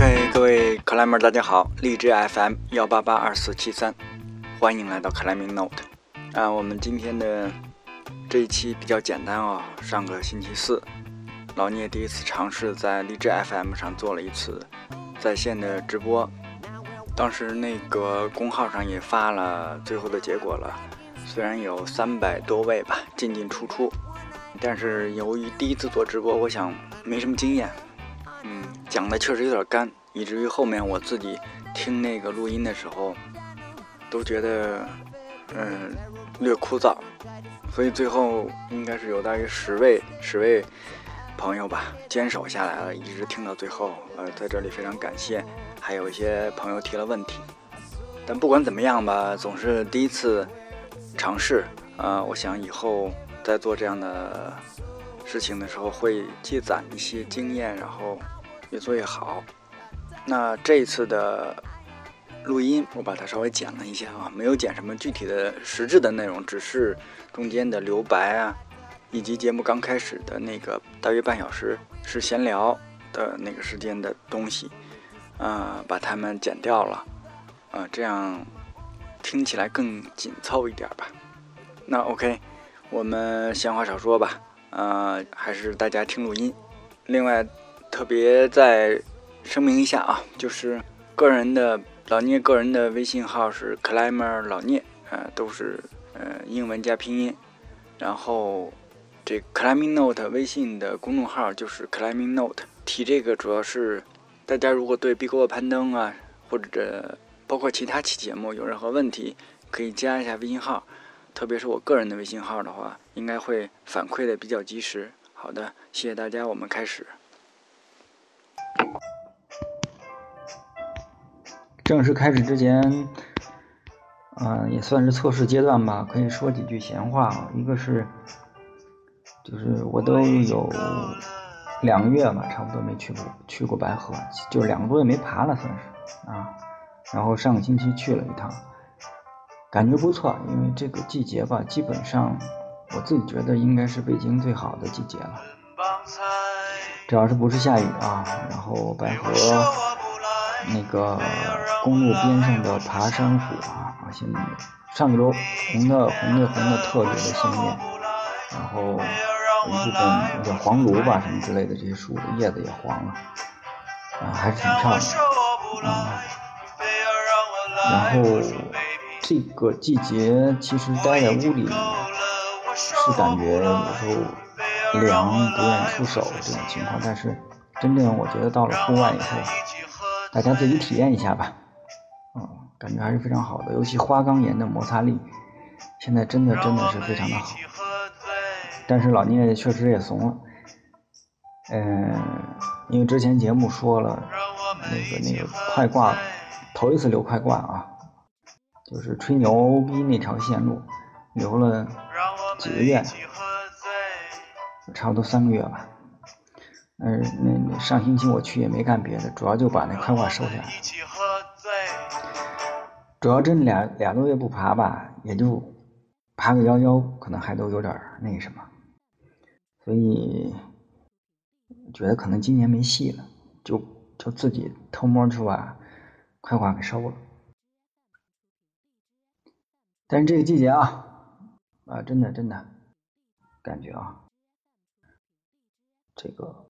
OK，各位克莱们，大家好，荔枝 FM 幺八八二四七三，欢迎来到克莱明 Note。啊，我们今天的这一期比较简单哦。上个星期四，老聂第一次尝试在荔枝 FM 上做了一次在线的直播，当时那个公号上也发了最后的结果了，虽然有三百多位吧，进进出出，但是由于第一次做直播，我想没什么经验。嗯，讲的确实有点干，以至于后面我自己听那个录音的时候，都觉得嗯略枯燥，所以最后应该是有大约十位十位朋友吧坚守下来了，一直听到最后。呃，在这里非常感谢，还有一些朋友提了问题。但不管怎么样吧，总是第一次尝试，呃，我想以后在做这样的。事情的时候会积攒一些经验，然后越做越好。那这一次的录音，我把它稍微剪了一下啊，没有剪什么具体的实质的内容，只是中间的留白啊，以及节目刚开始的那个大约半小时是闲聊的那个时间的东西，啊，把它们剪掉了，啊，这样听起来更紧凑一点吧。那 OK，我们闲话少说吧。呃，还是大家听录音。另外，特别再声明一下啊，就是个人的老聂个人的微信号是 climber 老聂，呃，都是呃英文加拼音。然后这 climbing note 微信的公众号就是 climbing note。提这个主要是大家如果对壁沟攀登啊，或者包括其他期节目有任何问题，可以加一下微信号。特别是我个人的微信号的话，应该会反馈的比较及时。好的，谢谢大家，我们开始。正式开始之前，嗯，也算是测试阶段吧，可以说几句闲话啊。一个是，就是我都有两个月吧，差不多没去过去过白河，就两个多月没爬了，算是啊。然后上个星期去了一趟。感觉不错，因为这个季节吧，基本上我自己觉得应该是北京最好的季节了。只要是不是下雨啊，然后白河那个公路边上的爬山虎啊，现在上一周红的红的红的特别的鲜艳，然后有一部分叫黄芦吧什么之类的这些树的叶子也黄了，啊还是挺漂亮的啊，然后。这个季节其实待在屋里是感觉有时候凉，不愿意出手这种情况。但是真正我觉得到了户外以后，大家自己体验一下吧，嗯，感觉还是非常好的。尤其花岗岩的摩擦力，现在真的真的是非常的好。但是老聂确实也怂了，嗯，因为之前节目说了，那个那个快挂，头一次留快挂啊。就是吹牛逼那条线路，留了几个月，差不多三个月吧。嗯，那上星期我去也没干别的，主要就把那快挂收下来。主要真俩俩多月不爬吧，也就爬个幺幺，可能还都有点那什么。所以觉得可能今年没戏了，就就自己偷摸去把快挂给收了。但是这个季节啊，啊，真的真的感觉啊，这个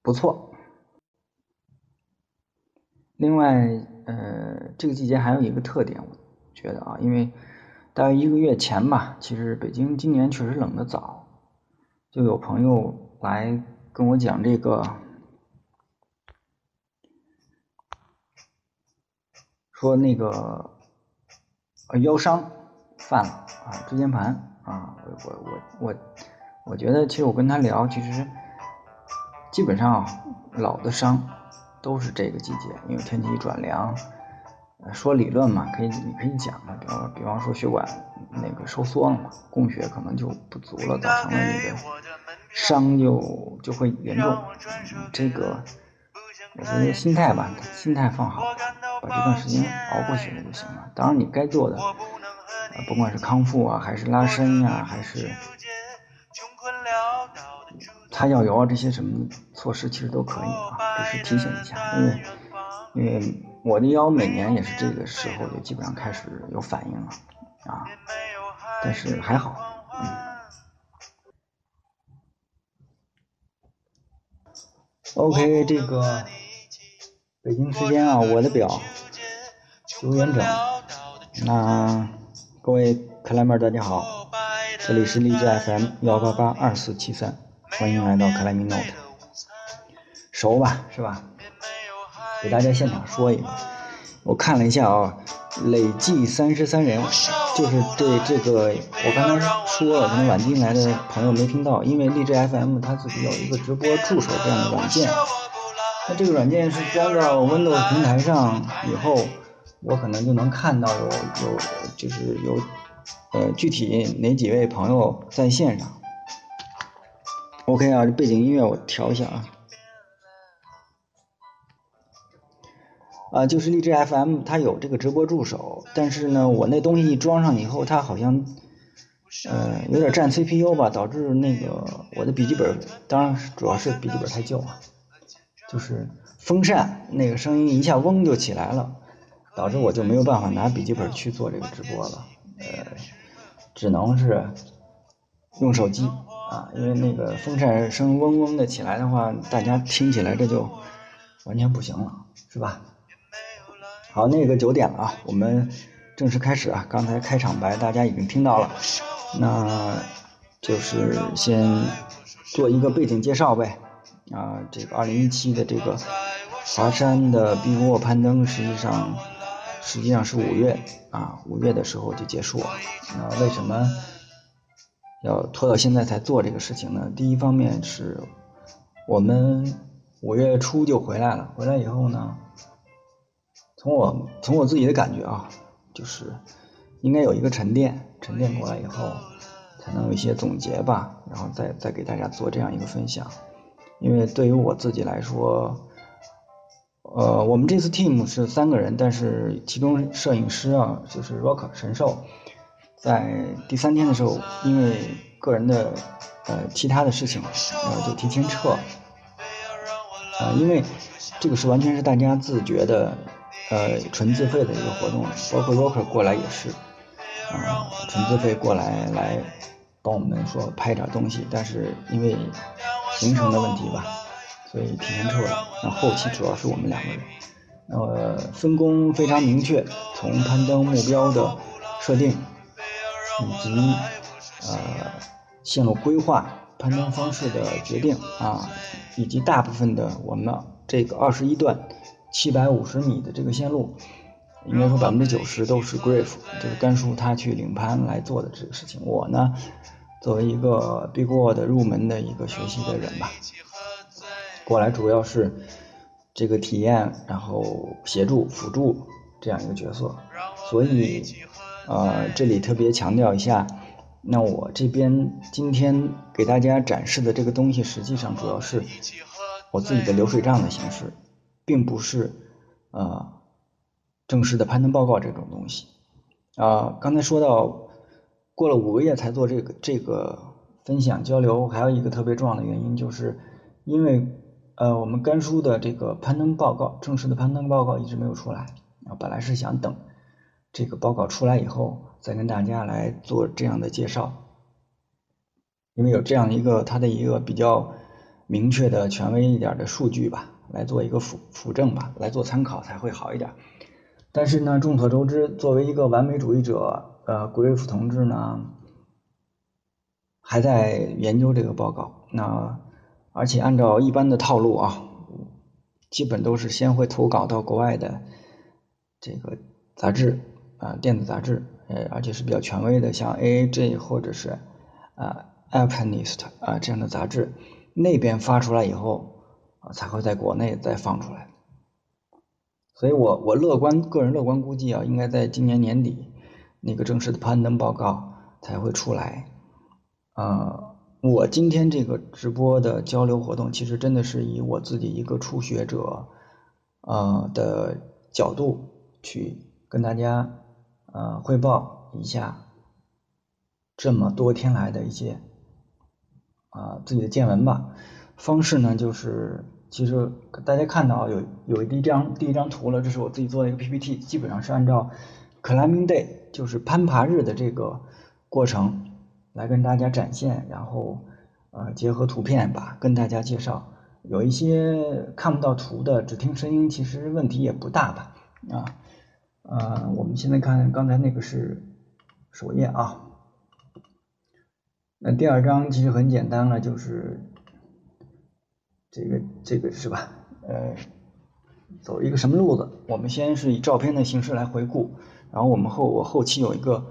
不错。另外，呃，这个季节还有一个特点，我觉得啊，因为大概一个月前吧，其实北京今年确实冷的早，就有朋友来跟我讲这个，说那个腰伤。犯了啊，椎间盘啊，我我我我，我觉得其实我跟他聊，其实基本上老的伤都是这个季节，因为天气转凉。说理论嘛，可以你可以讲的，比方比方说血管那个收缩了嘛，供血可能就不足了，造成了你的伤就就会严重。这个我觉得心态吧，心态放好，把这段时间熬过去了就行了。当然你该做的。不管是康复啊，还是拉伸呀，还是擦药油啊，这些什么措施其实都可以啊，只是提醒一下，因为因为我的腰每年也是这个时候就基本上开始有反应了啊，但是还好，嗯。OK，这个北京时间啊，我的表九点整。那各位克莱们大家好，这里是荔枝 FM 幺八八二四七三，欢迎来到克莱米 Note，熟吧是吧？给大家现场说一个，我看了一下啊，累计三十三人，就是对这个我刚才说了，可能晚进来的朋友没听到，因为荔枝 FM 它自己有一个直播助手这样的软件，那这个软件是装到 Windows 平台上以后，我可能就能看到有有就是有呃具体哪几位朋友在线上。OK 啊，这背景音乐我调一下啊。啊，就是荔枝 FM，它有这个直播助手，但是呢，我那东西一装上以后，它好像，呃，有点占 CPU 吧，导致那个我的笔记本，当然主要是笔记本太旧啊，就是风扇那个声音一下嗡就起来了，导致我就没有办法拿笔记本去做这个直播了，呃，只能是用手机啊，因为那个风扇声嗡嗡的起来的话，大家听起来这就完全不行了，是吧？好，那个九点了啊，我们正式开始啊。刚才开场白大家已经听到了，那就是先做一个背景介绍呗。啊，这个二零一七的这个华山的碧波攀登，实际上实际上是五月啊，五月的时候就结束了。那为什么要拖到现在才做这个事情呢？第一方面是我们五月初就回来了，回来以后呢。从我从我自己的感觉啊，就是应该有一个沉淀，沉淀过来以后，才能有一些总结吧，然后再再给大家做这样一个分享。因为对于我自己来说，呃，我们这次 team 是三个人，但是其中摄影师啊，就是 Rock 神兽，在第三天的时候，因为个人的呃其他的事情，然后就提前撤。啊，因为这个是完全是大家自觉的。呃，纯自费的一个活动，包括 Rocker 过来也是，啊，纯自费过来来帮我们说拍点东西，但是因为行程的问题吧，所以提前撤了。那后期主要是我们两个人，呃，分工非常明确，从攀登目标的设定，以及呃线路规划、攀登方式的决定啊，以及大部分的我们这个二十一段。七百五十米的这个线路，应该说百分之九十都是 Griff，就是甘叔他去领攀来做的这个事情。我呢，作为一个 Big World 入门的一个学习的人吧，过来主要是这个体验，然后协助辅助这样一个角色。所以，呃，这里特别强调一下，那我这边今天给大家展示的这个东西，实际上主要是我自己的流水账的形式。并不是，呃，正式的攀登报告这种东西，啊，刚才说到，过了五个月才做这个这个分享交流，还有一个特别重要的原因，就是因为，呃，我们甘叔的这个攀登报告，正式的攀登报告一直没有出来，啊，本来是想等这个报告出来以后，再跟大家来做这样的介绍，因为有这样一个它的一个比较明确的权威一点的数据吧。来做一个辅辅证吧，来做参考才会好一点。但是呢，众所周知，作为一个完美主义者，呃，古瑞夫同志呢，还在研究这个报告。那而且按照一般的套路啊，基本都是先会投稿到国外的这个杂志啊，电子杂志，呃，而且是比较权威的，像 AAJ 或者是啊 Alpinist 啊这样的杂志，那边发出来以后啊。才会在国内再放出来，所以我我乐观个人乐观估计啊，应该在今年年底那个正式的攀登报告才会出来。呃，我今天这个直播的交流活动，其实真的是以我自己一个初学者呃的角度去跟大家呃汇报一下这么多天来的一些啊自己的见闻吧。方式呢就是。其实大家看到有有第一张第一张图了，这是我自己做的一个 PPT，基本上是按照 climbing day 就是攀爬日的这个过程来跟大家展现，然后呃结合图片吧跟大家介绍。有一些看不到图的，只听声音，其实问题也不大吧？啊，呃，我们现在看刚才那个是首页啊。那第二章其实很简单了，就是这个这个是吧？呃，走一个什么路子？我们先是以照片的形式来回顾，然后我们后我后期有一个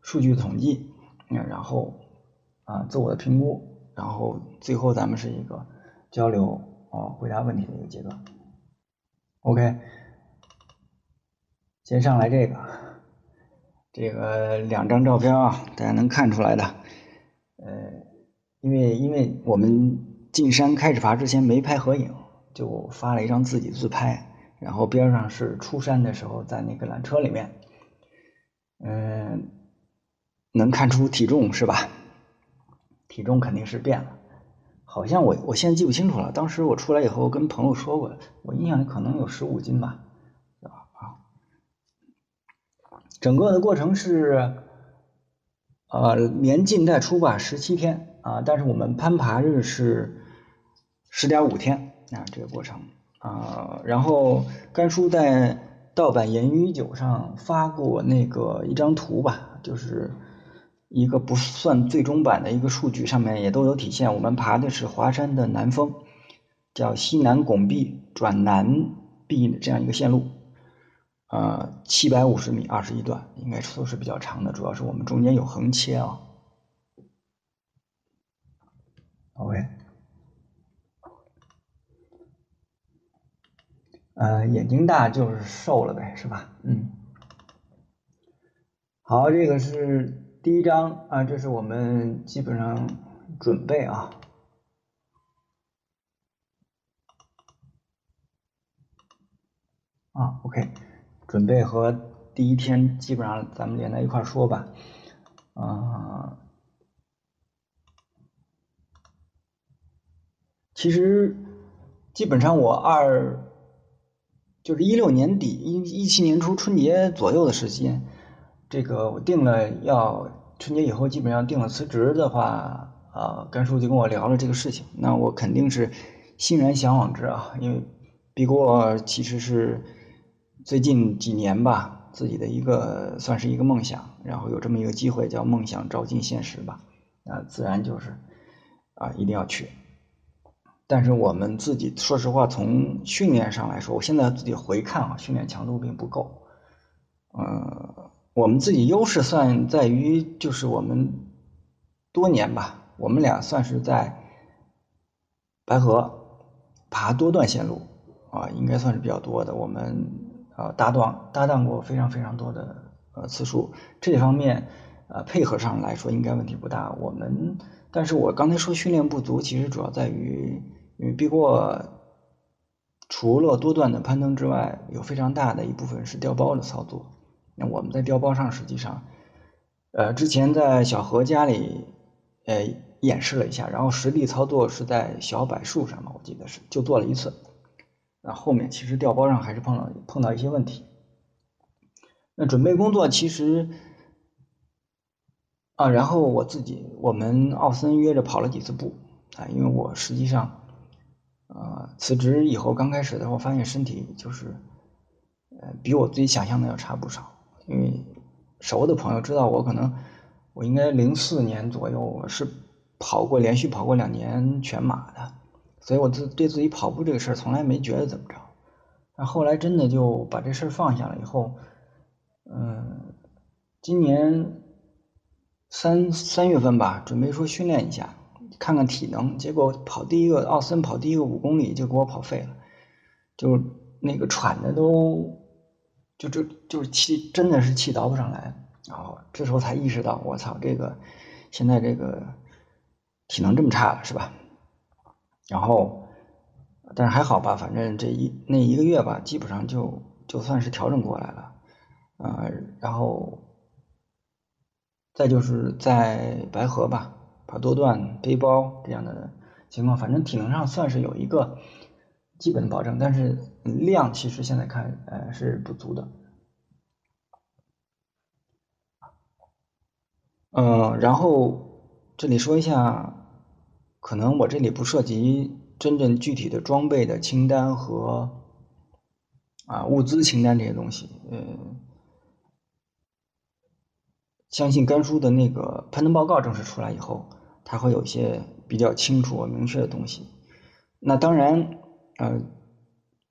数据统计，嗯然后啊自我的评估，然后最后咱们是一个。交流啊，回答问题的一个阶段。OK，先上来这个，这个两张照片啊，大家能看出来的。呃，因为因为我们进山开始爬之前没拍合影，就发了一张自己自拍，然后边上是出山的时候在那个缆车里面。嗯，能看出体重是吧？体重肯定是变了。好像我我现在记不清楚了。当时我出来以后跟朋友说过，我印象里可能有十五斤吧，啊。整个的过程是，呃，年近代初吧，十七天啊。但是我们攀爬日是十点五天啊，这个过程啊。然后甘叔在盗版言语酒上发过那个一张图吧，就是。一个不算最终版的一个数据，上面也都有体现。我们爬的是华山的南峰，叫西南拱壁转南壁的这样一个线路，呃，七百五十米，二十一段，应该说是比较长的。主要是我们中间有横切啊。OK，呃，眼睛大就是瘦了呗，是吧？嗯。好，这个是。第一章啊，这是我们基本上准备啊，啊，OK，准备和第一天基本上咱们连在一块说吧，啊，其实基本上我二就是一六年底一一七年初春节左右的时间。这个我定了要春节以后基本上定了辞职的话，啊，甘叔就跟我聊了这个事情。那我肯定是欣然向往之啊，因为毕过其实是最近几年吧，自己的一个算是一个梦想，然后有这么一个机会叫梦想照进现实吧，那自然就是啊一定要去。但是我们自己说实话，从训练上来说，我现在自己回看啊，训练强度并不够，嗯。我们自己优势算在于，就是我们多年吧，我们俩算是在白河爬多段线路啊，应该算是比较多的。我们呃搭档搭档过非常非常多的呃次数，这方面呃配合上来说应该问题不大。我们但是我刚才说训练不足，其实主要在于，因为毕过除了多段的攀登之外，有非常大的一部分是掉包的操作。那我们在碉包上实际上，呃，之前在小何家里，呃，演示了一下，然后实地操作是在小柏树上嘛，我记得是就做了一次。那后面其实碉包上还是碰到碰到一些问题。那准备工作其实，啊，然后我自己我们奥森约着跑了几次步啊，因为我实际上，呃，辞职以后刚开始的时候发现身体就是，呃，比我自己想象的要差不少。因为熟的朋友知道我可能，我应该零四年左右我是跑过连续跑过两年全马的，所以我自对自己跑步这个事儿从来没觉得怎么着。但后来真的就把这事儿放下了以后，嗯，今年三三月份吧，准备说训练一下，看看体能，结果跑第一个奥森跑第一个五公里就给我跑废了，就那个喘的都。就就就是气，真的是气倒不上来，然后这时候才意识到，我操，这个现在这个体能这么差了，是吧？然后，但是还好吧，反正这一那一个月吧，基本上就就算是调整过来了，啊，然后再就是在白河吧，爬多段背包这样的情况，反正体能上算是有一个基本的保证，但是量其实现在看呃是不足的。嗯，然后这里说一下，可能我这里不涉及真正具体的装备的清单和啊物资清单这些东西，嗯。相信甘叔的那个攀登报告正式出来以后，他会有一些比较清楚和、明确的东西。那当然，呃，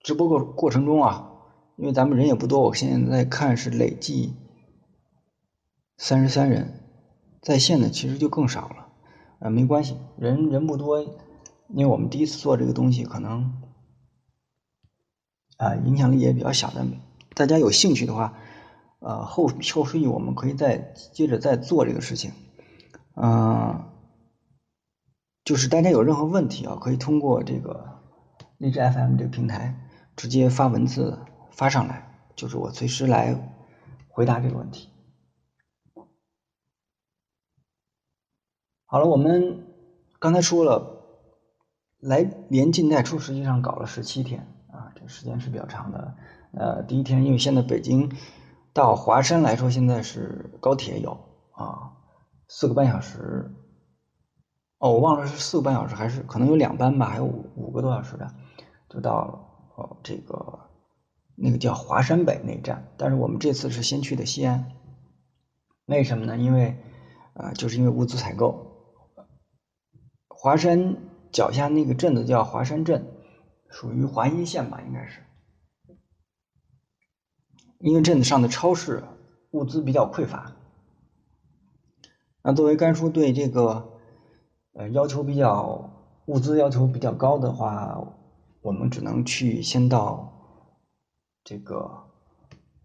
直播过过程中啊，因为咱们人也不多，我现在看是累计三十三人，在线的其实就更少了。呃，没关系，人人不多，因为我们第一次做这个东西，可能啊影响力也比较小的。大家有兴趣的话。呃，后后续我们可以再接着再做这个事情，嗯，就是大家有任何问题啊，可以通过这个荔枝 FM 这个平台直接发文字发上来，就是我随时来回答这个问题。好了，我们刚才说了，来连进带出，实际上搞了十七天啊，这时间是比较长的。呃，第一天因为现在北京。到华山来说，现在是高铁有啊，四个半小时。哦，我忘了是四个半小时还是可能有两班吧，还有五五个多小时的，就到哦这个那个叫华山北那站。但是我们这次是先去的西安，为什么呢？因为啊，就是因为物资采购。华山脚下那个镇子叫华山镇，属于华阴县吧，应该是。因为镇子上的超市物资比较匮乏，那作为甘叔对这个呃要求比较物资要求比较高的话，我们只能去先到这个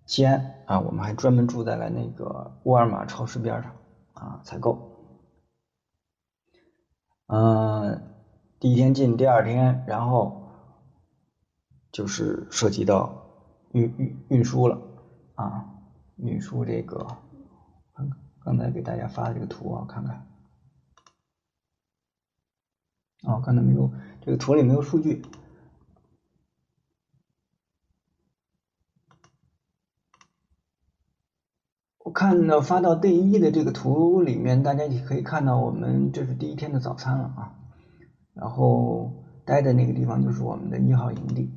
西安啊，我们还专门住在了那个沃尔玛超市边上啊采购。嗯，第一天进，第二天，然后就是涉及到。运运运输了啊，运输这个，刚刚才给大家发的这个图啊，看看，哦，刚才没有这个图里没有数据，我看到发到第一的这个图里面，大家也可以看到，我们这是第一天的早餐了啊，然后待的那个地方就是我们的一号营地。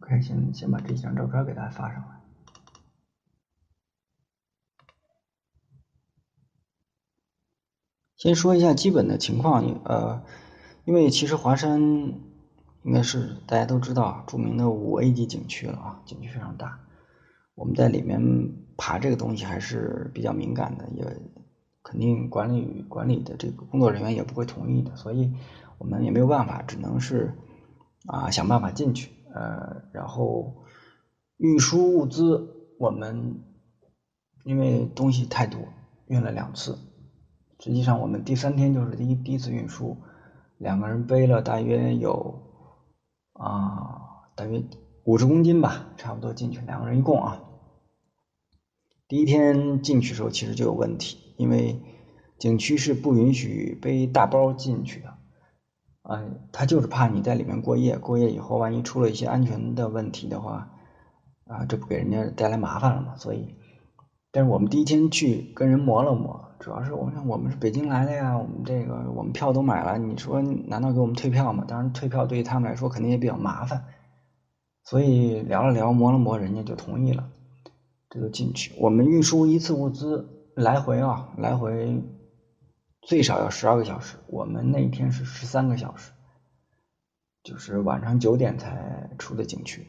OK，先先把这几张照片给大家发上来。先说一下基本的情况，呃，因为其实华山应该是大家都知道著名的五 A 级景区了啊，景区非常大。我们在里面爬这个东西还是比较敏感的，也肯定管理管理的这个工作人员也不会同意的，所以我们也没有办法，只能是啊想办法进去。呃，然后运输物资，我们因为东西太多，运了两次。实际上，我们第三天就是第一第一次运输，两个人背了大约有啊，大约五十公斤吧，差不多进去，两个人一共啊。第一天进去的时候，其实就有问题，因为景区是不允许背大包进去的。啊，他就是怕你在里面过夜，过夜以后万一出了一些安全的问题的话，啊，这不给人家带来麻烦了吗？所以，但是我们第一天去跟人磨了磨，主要是我们我们是北京来的呀，我们这个我们票都买了，你说难道给我们退票吗？当然退票对于他们来说肯定也比较麻烦，所以聊了聊磨了磨，人家就同意了，这个进去。我们运输一次物资来回啊，来回。最少要十二个小时，我们那天是十三个小时，就是晚上九点才出的景区。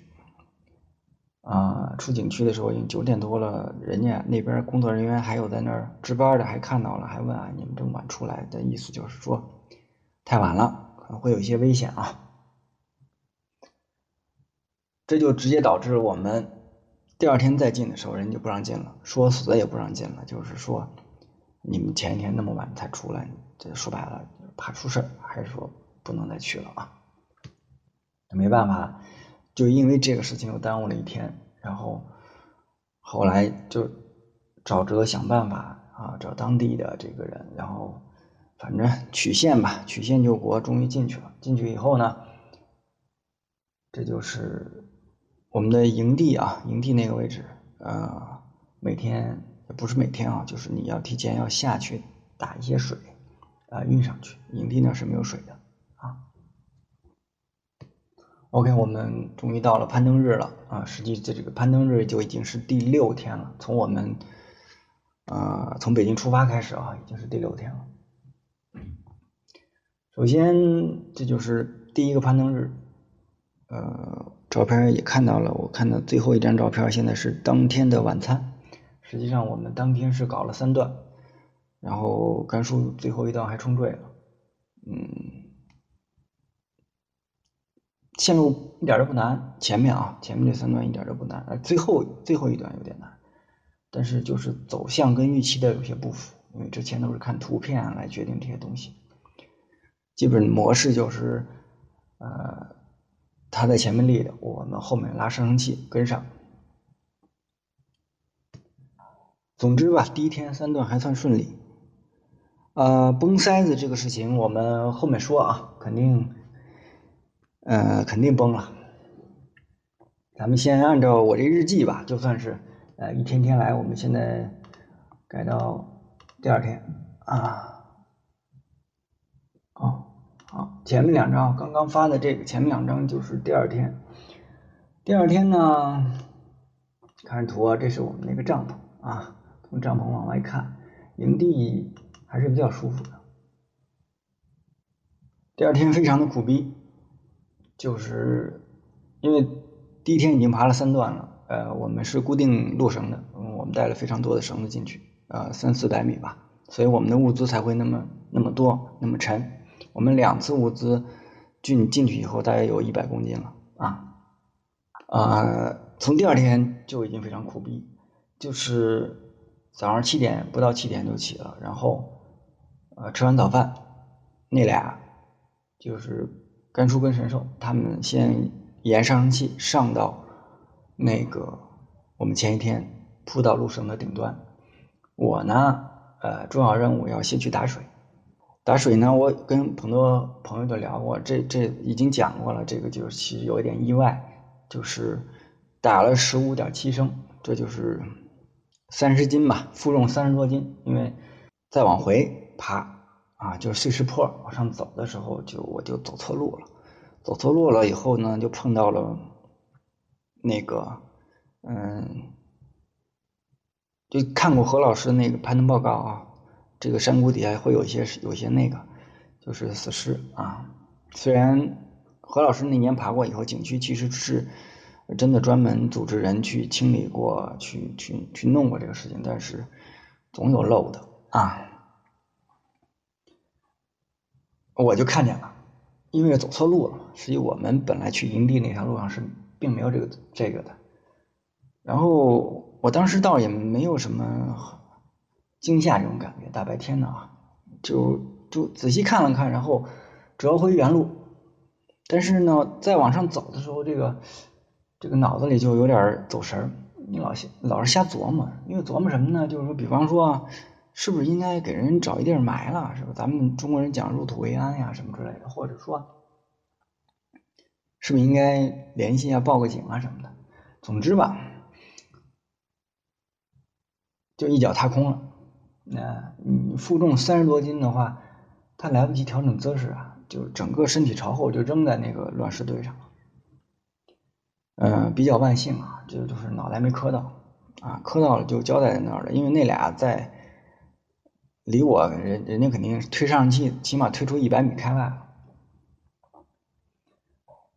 啊，出景区的时候已经九点多了，人家那边工作人员还有在那儿值班的，还看到了，还问啊，你们这么晚出来的意思就是说太晚了，可能会有一些危险啊。这就直接导致我们第二天再进的时候，人就不让进了，说死的也不让进了，就是说。你们前一天那么晚才出来，这说白了怕出事儿，还是说不能再去了啊？没办法，就因为这个事情又耽误了一天，然后后来就找辙想办法啊，找当地的这个人，然后反正曲线吧，曲线救国，终于进去了。进去以后呢，这就是我们的营地啊，营地那个位置，呃，每天也不是每天啊，就是你要提前要下去打一些水啊，运上去。营地那是没有水的啊。OK，我们终于到了攀登日了啊！实际在这个攀登日就已经是第六天了。从我们啊从北京出发开始啊，已经是第六天了。首先，这就是第一个攀登日。呃，照片也看到了，我看到最后一张照片，现在是当天的晚餐。实际上，我们当天是搞了三段，然后甘叔最后一段还冲坠了。嗯。线路一点都不难，前面啊，前面这三段一点都不难，而最后最后一段有点难，但是就是走向跟预期的有些不符，因为之前都是看图片来决定这些东西，基本模式就是，呃，他在前面立的，我们后面拉上升器跟上。总之吧，第一天三段还算顺利，呃，崩塞子这个事情我们后面说啊，肯定。呃，肯定崩了。咱们先按照我这日记吧，就算是呃一天天来。我们现在改到第二天啊。好，前面两张刚刚发的这个前面两张就是第二天。第二天呢，看图啊，这是我们那个帐篷啊，从帐篷往外看，营地还是比较舒服的。第二天非常的苦逼。就是因为第一天已经爬了三段了，呃，我们是固定路绳的，我们带了非常多的绳子进去，呃，三四百米吧，所以我们的物资才会那么那么多，那么沉。我们两次物资进进去以后，大概有一百公斤了啊，啊，从第二天就已经非常苦逼，就是早上七点不到七点就起了，然后呃吃完早饭，那俩就是。甘叔跟神兽，他们先沿上升器上到那个我们前一天铺到路绳的顶端。我呢，呃，重要任务要先去打水。打水呢，我跟很多朋友都聊过，这这已经讲过了。这个就是其实有一点意外，就是打了十五点七升，这就是三十斤吧，负重三十多斤。因为再往回爬。啊，就是碎石坡往上走的时候，就我就走错路了，走错路了以后呢，就碰到了那个，嗯，就看过何老师那个攀登报告啊，这个山谷底下会有一些有些那个，就是死尸啊。虽然何老师那年爬过以后，景区其实是真的专门组织人去清理过去去去弄过这个事情，但是总有漏的啊。我就看见了，因为走错路了嘛。实际我们本来去营地那条路上是并没有这个这个的。然后我当时倒也没有什么惊吓这种感觉，大白天的啊，就就仔细看了看，然后折回原路。但是呢，再往上走的时候，这个这个脑子里就有点走神儿，你老老是瞎琢磨，因为琢磨什么呢？就是说，比方说啊。是不是应该给人找一地儿埋了？是吧？咱们中国人讲入土为安呀，什么之类的，或者说，是不是应该联系一下报个警啊什么的？总之吧，就一脚踏空了。那你负重三十多斤的话，他来不及调整姿势啊，就整个身体朝后就扔在那个乱石堆上了。嗯，比较万幸啊，这个就是脑袋没磕到啊，磕到了就交代在那儿了，因为那俩在。离我人人家肯定推上去，起码推出一百米开外了。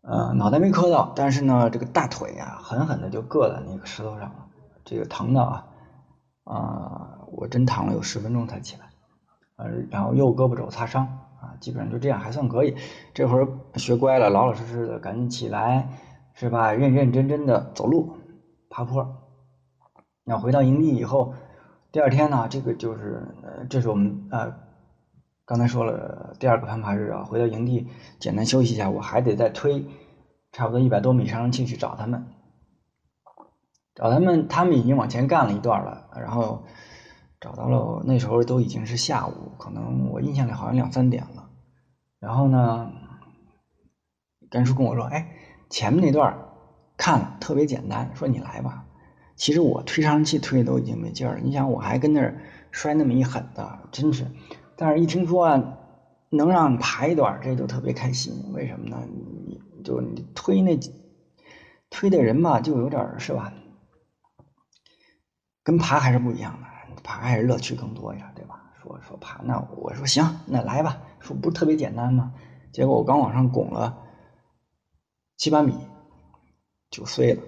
呃，脑袋没磕到，但是呢，这个大腿啊，狠狠的就硌在那个石头上了，这个疼的啊，啊，我真躺了有十分钟才起来，呃，然后右胳膊肘擦伤啊，基本上就这样，还算可以。这会儿学乖了，老老实实的赶紧起来，是吧？认认真真的走路，爬坡。要回到营地以后。第二天呢，这个就是呃，这是我们呃刚才说了第二个攀爬日啊，回到营地简单休息一下，我还得再推差不多一百多米上升器去找他们，找他们，他们已经往前干了一段了，然后找到了，那时候都已经是下午，可能我印象里好像两三点了。然后呢，甘叔跟我说：“哎，前面那段看了特别简单，说你来吧。”其实我推上气推都已经没劲儿了，你想我还跟那儿摔那么一狠的，真是。但是一听说，能让你爬一段，这就特别开心。为什么呢？你就你推那推的人吧，就有点是吧？跟爬还是不一样的，爬还是乐趣更多呀，对吧？说说爬，那我说行，那来吧。说不是特别简单吗？结果我刚往上拱了七八米，就碎了。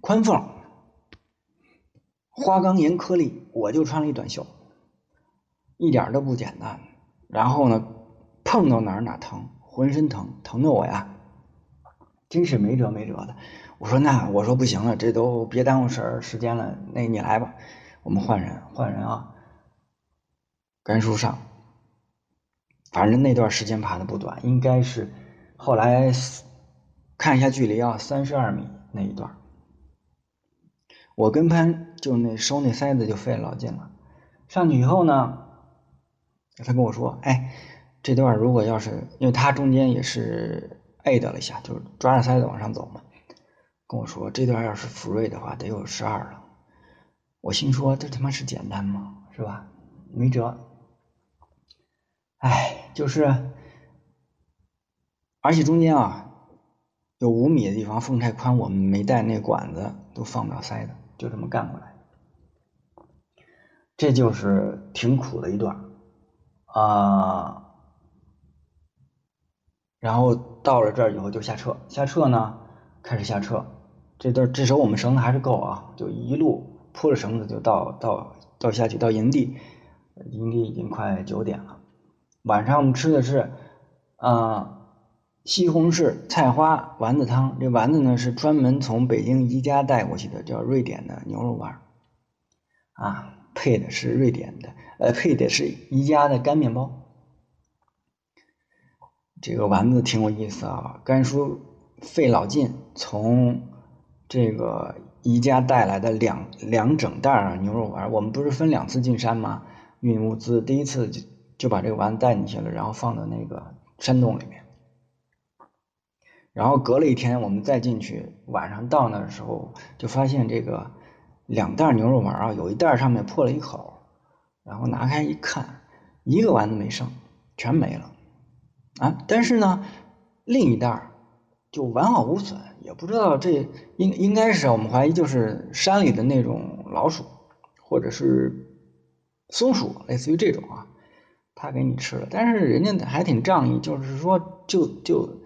宽缝，花岗岩颗粒，我就穿了一短袖，一点都不简单。然后呢，碰到哪儿哪疼，浑身疼，疼的我呀，真是没辙没辙的。我说那我说不行了，这都别耽误事儿时间了。那你来吧，我们换人换人啊。甘叔上，反正那段时间爬的不短，应该是后来看一下距离啊，三十二米那一段。我跟潘就那收那塞子就费老劲了，上去以后呢，他跟我说：“哎，这段如果要是，因为他中间也是 A 的了一下，就是抓着塞子往上走嘛，跟我说这段要是福瑞的话得有十二了。”我心说这他妈是简单吗？是吧？没辙。哎，就是，而且中间啊有五米的地方缝太宽，我们没带那管子，都放不了塞子。就这么干过来，这就是挺苦的一段啊。然后到了这儿以后就下撤，下撤呢开始下撤。这段这时候我们绳子还是够啊，就一路铺着绳子就到到到下去到营地，营地已经快九点了。晚上我们吃的是啊。西红柿菜花丸子汤，这丸子呢是专门从北京宜家带过去的，叫瑞典的牛肉丸啊，配的是瑞典的，呃，配的是宜家的干面包。这个丸子挺有意思啊，甘叔费老劲从这个宜家带来的两两整袋儿牛肉丸，我们不是分两次进山吗？运物资，第一次就就把这个丸子带进去了，然后放到那个山洞里面。然后隔了一天，我们再进去，晚上到那的时候，就发现这个两袋牛肉丸啊，有一袋上面破了一口，然后拿开一看，一个丸子没剩，全没了啊！但是呢，另一袋就完好无损，也不知道这应应该是我们怀疑就是山里的那种老鼠，或者是松鼠，类似于这种啊，他给你吃了，但是人家还挺仗义，就是说就就。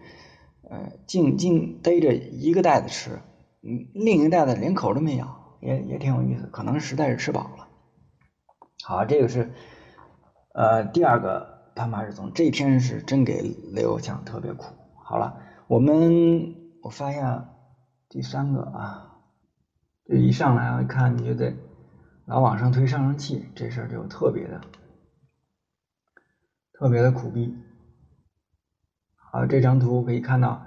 呃，净净逮着一个袋子吃，嗯，另一个袋子连口都没咬，也也挺有意思，可能实在是吃饱了。好，这个是呃第二个攀爬日综，这一天是真给雷欧强特别苦。好了，我们我发现第三个啊，这一上来我一看你就得老往上推上升器，这事儿就特别的特别的苦逼。好，这张图可以看到，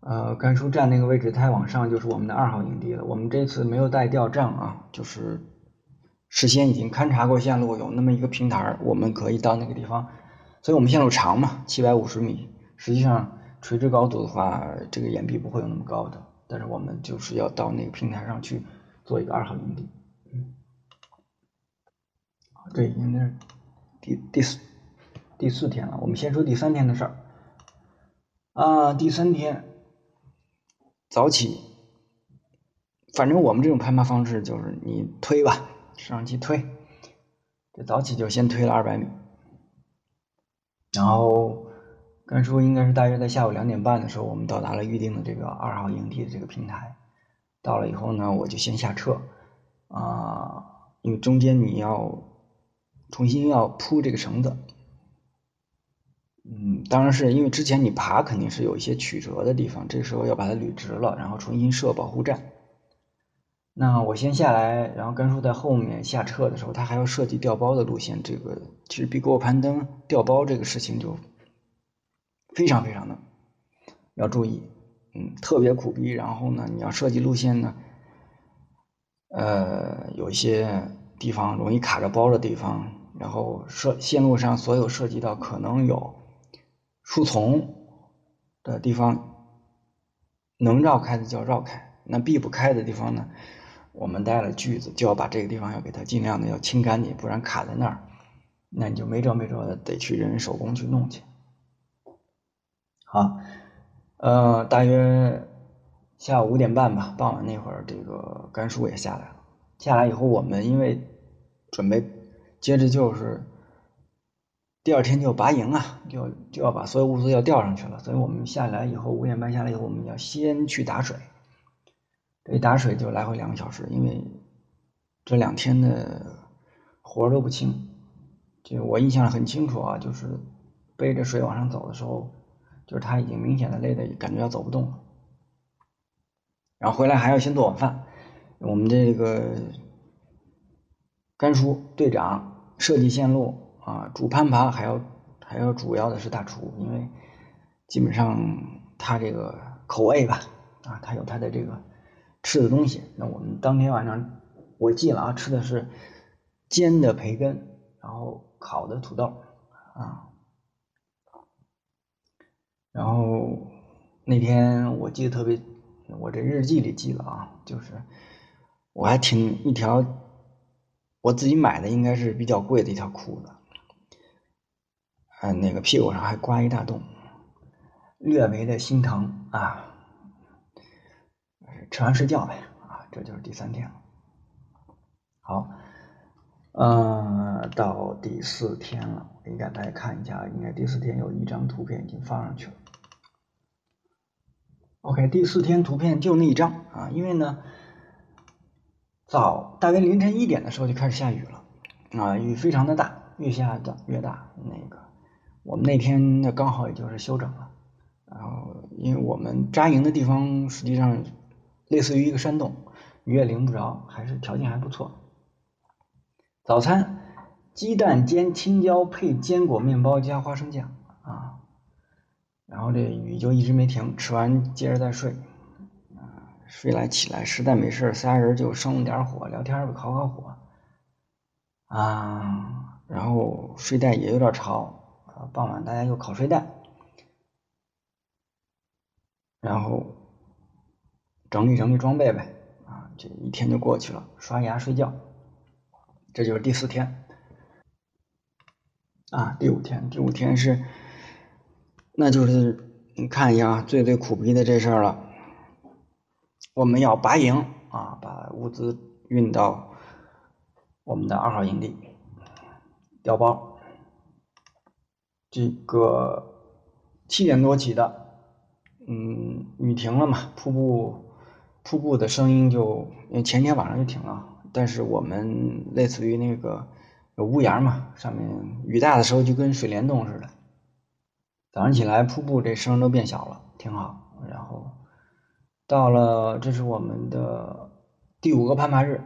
呃，甘叔站那个位置，太往上就是我们的二号营地了。我们这次没有带吊杖啊，就是事先已经勘察过线路，有那么一个平台，我们可以到那个地方。所以我们线路长嘛，七百五十米。实际上垂直高度的话，这个岩壁不会有那么高的。但是我们就是要到那个平台上去做一个二号营地。嗯，对，应该是第第四第四天了。我们先说第三天的事儿。啊，第三天早起，反正我们这种攀爬方式就是你推吧，上去推。这早起就先推了二百米，然后甘叔应该是大约在下午两点半的时候，我们到达了预定的这个二号营地的这个平台。到了以后呢，我就先下撤啊，因为中间你要重新要铺这个绳子。嗯，当然是因为之前你爬肯定是有一些曲折的地方，这时候要把它捋直了，然后重新设保护站。那我先下来，然后甘叔在后面下撤的时候，他还要设计调包的路线。这个其实比给我攀登调包这个事情就非常非常的要注意，嗯，特别苦逼。然后呢，你要设计路线呢，呃，有一些地方容易卡着包的地方，然后设线路上所有涉及到可能有树丛的地方，能绕开的就要绕开，那避不开的地方呢，我们带了锯子，就要把这个地方要给它尽量的要清干净，不然卡在那儿，那你就没辙没辙的得去人手工去弄去。啊，呃，大约。下午五点半吧，傍晚那会儿，这个甘叔也下来了。下来以后，我们因为准备接着就是第二天就拔营啊，就就要把所有物资要调上去了，所以我们下来以后五点半下来以后，我们要先去打水。这一打水就来回两个小时，因为这两天的活都不轻。就我印象很清楚啊，就是背着水往上走的时候，就是他已经明显的累的感觉要走不动了。然后回来还要先做晚饭。我们这个甘叔队长设计线路啊，主攀爬还要还要主要的是大厨，因为基本上他这个口味吧啊，他有他的这个吃的东西。那我们当天晚上我记了啊，吃的是煎的培根，然后烤的土豆啊，然后那天我记得特别。我这日记里记了啊，就是我还挺一条我自己买的，应该是比较贵的一条裤子，嗯，那个屁股上还刮一大洞，略微的心疼啊。吃完睡觉呗啊，这就是第三天了。好，嗯，到第四天了，应该大家看一下，应该第四天有一张图片已经放上去了。OK，第四天图片就那一张啊，因为呢，早大约凌晨一点的时候就开始下雨了啊，雨非常的大，越下的越大。那个我们那天呢刚好也就是休整了，然后因为我们扎营的地方实际上类似于一个山洞，雨也淋不着，还是条件还不错。早餐鸡蛋煎青椒配坚果面包加花生酱。然后这雨就一直没停，吃完接着再睡，啊，睡来起来实在没事仨人就生了点火，聊天吧，烤烤火，啊，然后睡袋也有点潮，啊，傍晚大家又烤睡袋，然后整理整理装备呗，啊，这一天就过去了，刷牙睡觉，这就是第四天，啊，第五天，第五天是。那就是你看一下啊最最苦逼的这事儿了，我们要拔营啊，把物资运到我们的二号营地，调包。这个七点多起的，嗯，雨停了嘛，瀑布瀑布的声音就因为前天晚上就停了，但是我们类似于那个有屋檐嘛，上面雨大的时候就跟水帘洞似的。早上起来，瀑布这声都变小了，挺好。然后到了，这是我们的第五个攀爬日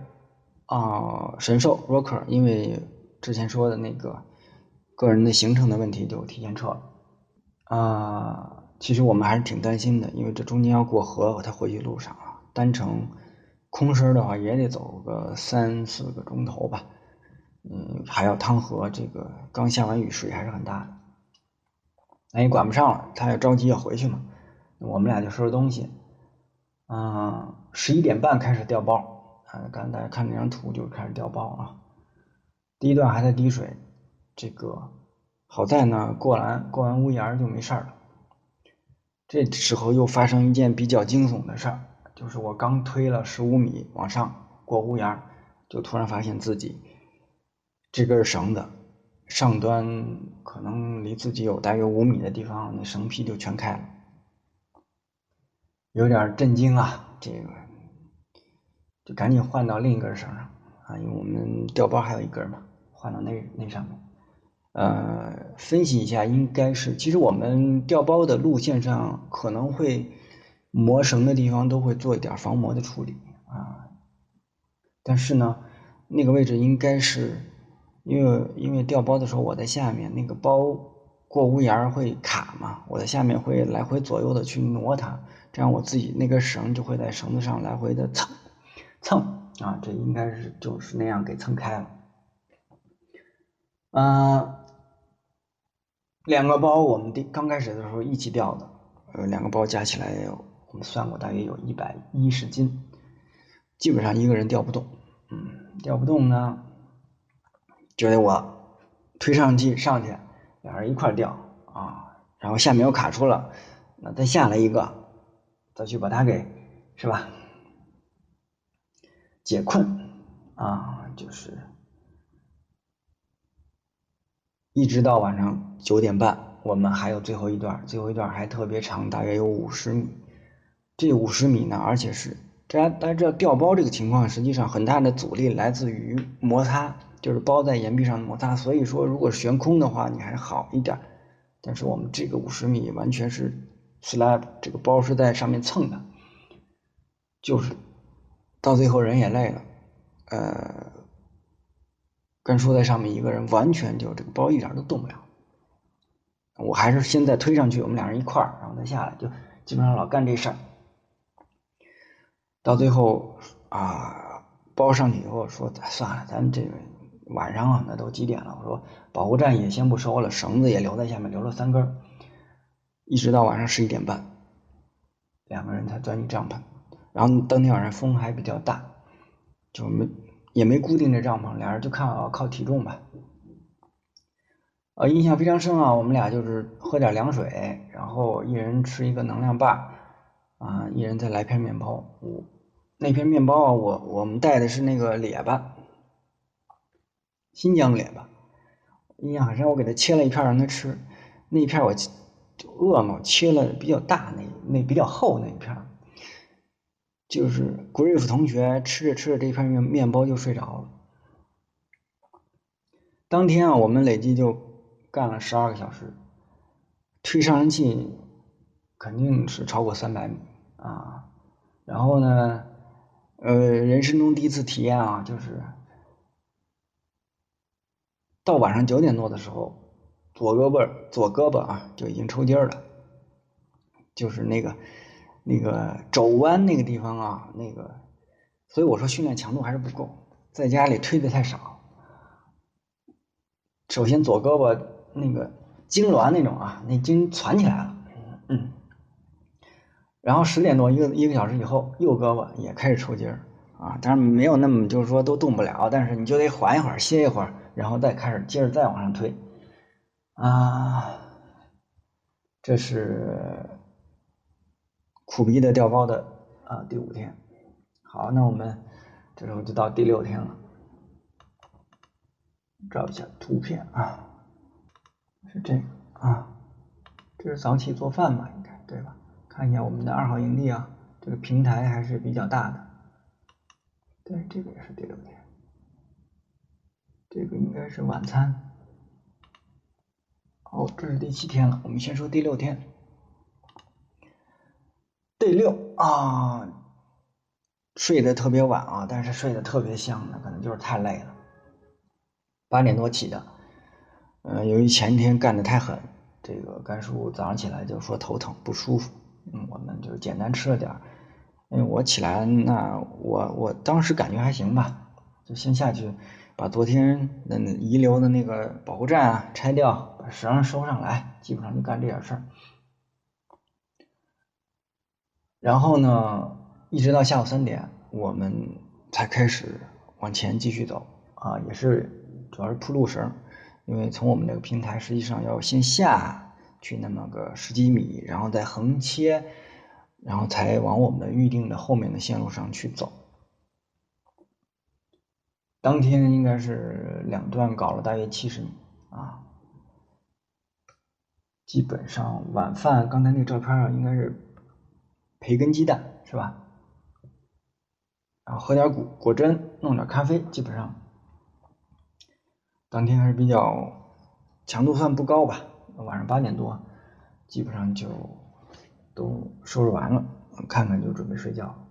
啊，神兽 Rocker，因为之前说的那个个人的行程的问题，就提前撤了啊。其实我们还是挺担心的，因为这中间要过河，他回去路上啊，单程空身的话也得走个三四个钟头吧。嗯，还要趟河，这个刚下完雨，水还是很大的。那也管不上了，他也着急要回去嘛。我们俩就收拾东西，嗯，十一点半开始调包，啊，刚才看那张图就开始调包啊。第一段还在滴水，这个好在呢，过完过完屋檐就没事了。这时候又发生一件比较惊悚的事儿，就是我刚推了十五米往上过屋檐，就突然发现自己这根绳子。上端可能离自己有大约五米的地方，那绳皮就全开了，有点震惊啊！这个就赶紧换到另一根绳上啊，因为我们调包还有一根嘛，换到那那上面。呃，分析一下，应该是其实我们调包的路线上可能会磨绳的地方都会做一点防磨的处理啊，但是呢，那个位置应该是。因为因为调包的时候我在下面，那个包过屋檐会卡嘛，我在下面会来回左右的去挪它，这样我自己那根绳就会在绳子上来回的蹭蹭啊，这应该是就是那样给蹭开了。嗯，两个包我们第刚开始的时候一起掉的，呃，两个包加起来我们算过大约有一百一十斤，基本上一个人掉不动，嗯，钓不动呢，就得我推上去上去，俩人一块掉啊，然后下面又卡住了，那再下来一个，再去把它给是吧？解困啊，就是。一直到晚上九点半，我们还有最后一段，最后一段还特别长，大约有五十米。这五十米呢，而且是大家大家知道掉包这个情况，实际上很大的阻力来自于摩擦，就是包在岩壁上的摩擦。所以说，如果悬空的话，你还好一点。但是我们这个五十米完全是 slab，这个包是在上面蹭的，就是到最后人也累了，呃。跟说在上面，一个人完全就这个包一点都动不了。我还是先再推上去，我们俩人一块儿，然后再下来，就基本上老干这事儿。到最后啊，包上去以后说算了，咱们这个晚上啊，那都几点了？我说保护站也先不收了，绳子也留在下面，留了三根，一直到晚上十一点半，两个人才钻进帐篷。然后当天晚上风还比较大，就没。也没固定这帐篷，俩人就看靠体重吧。呃，印象非常深啊，我们俩就是喝点凉水，然后一人吃一个能量棒，啊，一人再来片面包。我那片面包啊，我我们带的是那个列巴，新疆脸吧，印象很深。我给他切了一片让他吃，那一片我就饿嘛，切了比较大那那比较厚那一片。就是 Griff 同学吃着吃着这片面面包就睡着了。当天啊，我们累计就干了十二个小时，推上升器肯定是超过三百米啊。然后呢，呃，人生中第一次体验啊，就是到晚上九点多的时候，左胳膊左胳膊啊就已经抽筋了，就是那个。那个肘弯那个地方啊，那个，所以我说训练强度还是不够，在家里推的太少。首先左胳膊那个痉挛那种啊，那筋攒起来了，嗯。然后十点多一个一个小时以后，右胳膊也开始抽筋儿啊，当然没有那么就是说都动不了，但是你就得缓一会儿歇一会儿，然后再开始接着再往上推啊，这是。苦逼的掉包的啊，第五天，好，那我们这时候就到第六天了，照一下图片啊，是这个啊，这是早起做饭吧，应该对吧？看一下我们的二号营地啊，这个平台还是比较大的，对，这个也是第六天，这个应该是晚餐，哦，这是第七天了，我们先说第六天。第六啊，睡得特别晚啊，但是睡得特别香那可能就是太累了。八点多起的，呃，由于前天干的太狠，这个甘叔早上起来就说头疼不舒服，嗯，我们就简单吃了点儿。嗯，我起来那我我当时感觉还行吧，就先下去把昨天那遗留的那个保护站啊拆掉，把绳收上来，基本上就干这点事儿。然后呢，一直到下午三点，我们才开始往前继续走啊，也是主要是铺路绳，因为从我们这个平台实际上要先下去那么个十几米，然后再横切，然后才往我们的预定的后面的线路上去走。当天应该是两段搞了大约七十米啊，基本上晚饭刚才那照片上，应该是。培根鸡蛋是吧？然后喝点果果汁，弄点咖啡，基本上当天还是比较强度算不高吧。晚上八点多，基本上就都收拾完了，看看就准备睡觉。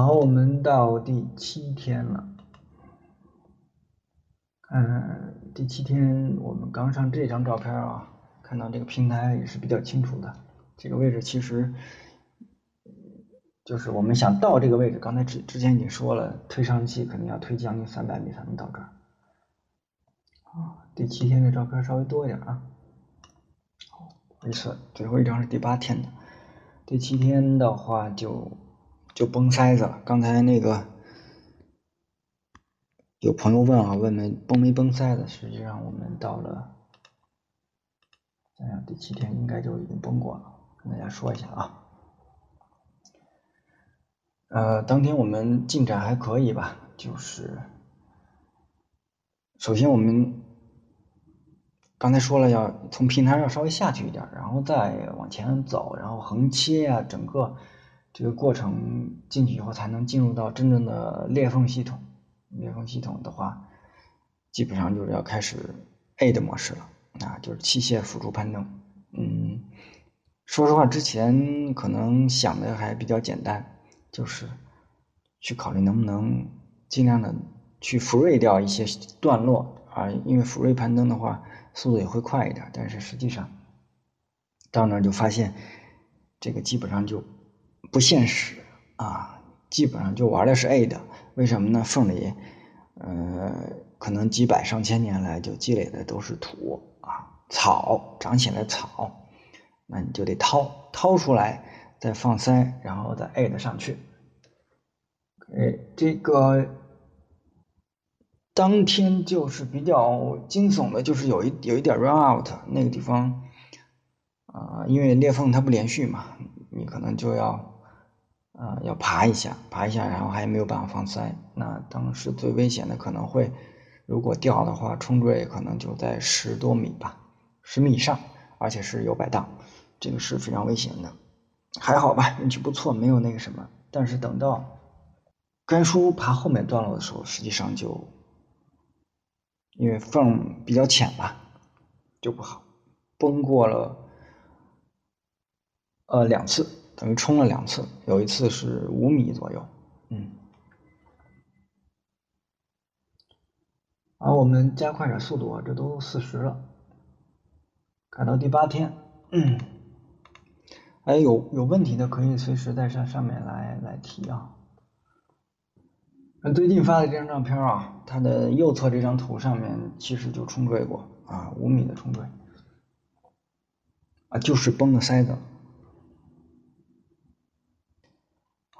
好，我们到第七天了。嗯，第七天我们刚上这张照片啊，看到这个平台也是比较清楚的。这个位置其实就是我们想到这个位置，刚才之之前已经说了，推上去肯定要推将近三百米才能到这儿。啊，第七天的照片稍微多一点啊。好，回测最后一张是第八天的，第七天的话就就崩塞子了。刚才那个有朋友问啊，问没崩没崩塞子？实际上我们到了，想想第七天应该就已经崩过了，跟大家说一下啊。呃，当天我们进展还可以吧？就是首先我们刚才说了，要从平台上稍微下去一点，然后再往前走，然后横切啊，整个这个过程进去以后，才能进入到真正的裂缝系统。裂缝系统的话，基本上就是要开始 A 的模式了，啊，就是器械辅助攀登。嗯，说实话，之前可能想的还比较简单。就是去考虑能不能尽量的去福瑞掉一些段落啊，因为福瑞攀登的话速度也会快一点，但是实际上到那儿就发现这个基本上就不现实啊，基本上就玩的是 A 的，为什么呢？缝里呃可能几百上千年来就积累的都是土啊草长起来草，那你就得掏掏出来。再放塞，然后再 A 的上去。哎，这个当天就是比较惊悚的，就是有一有一点 run out 那个地方啊，因为裂缝它不连续嘛，你可能就要啊要爬一下，爬一下，然后还没有办法放塞。那当时最危险的可能会，如果掉的话，冲坠可能就在十多米吧，十米以上，而且是有摆荡，这个是非常危险的。还好吧，运气不错，没有那个什么。但是等到甘叔爬后面段落的时候，实际上就因为缝比较浅吧，就不好，崩过了呃两次，等于冲了两次，有一次是五米左右，嗯。好，我们加快点速度啊，这都四十了，改到第八天，嗯。哎，有有问题的可以随时在上上面来来提啊。那最近发的这张照片啊，它的右侧这张图上面其实就冲坠过啊，五米的冲坠啊，就是崩了塞子。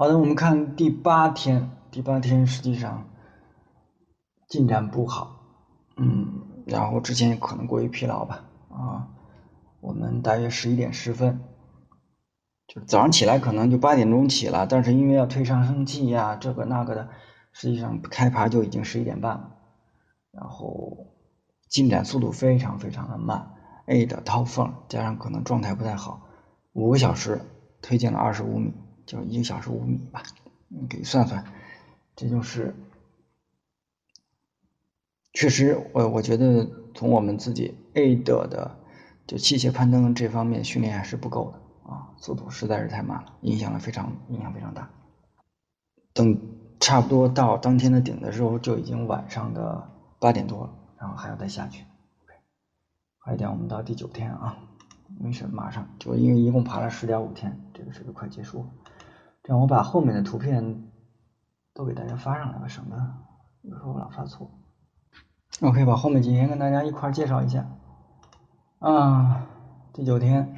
好的，我们看第八天，第八天实际上进展不好，嗯，然后之前可能过于疲劳吧。啊，我们大约十一点十分。就早上起来可能就八点钟起了，但是因为要推上升器呀，这个那个的，实际上开盘就已经十一点半了，然后进展速度非常非常的慢，A 的掏缝加上可能状态不太好，五个小时推进了二十五米，就一个小时五米吧，你给算算，这就是确实我我觉得从我们自己 A 的的就器械攀登这方面训练还是不够的。啊，速度实在是太慢了，影响了非常影响非常大。等差不多到当天的顶的时候，就已经晚上的八点多了，然后还要再下去。快一点，我们到第九天啊，没事，马上就因为一共爬了十点五天，这个是个快结束。了让我把后面的图片都给大家发上来吧，省得有时候我老发错。OK，把后面几天跟大家一块介绍一下。啊，第九天。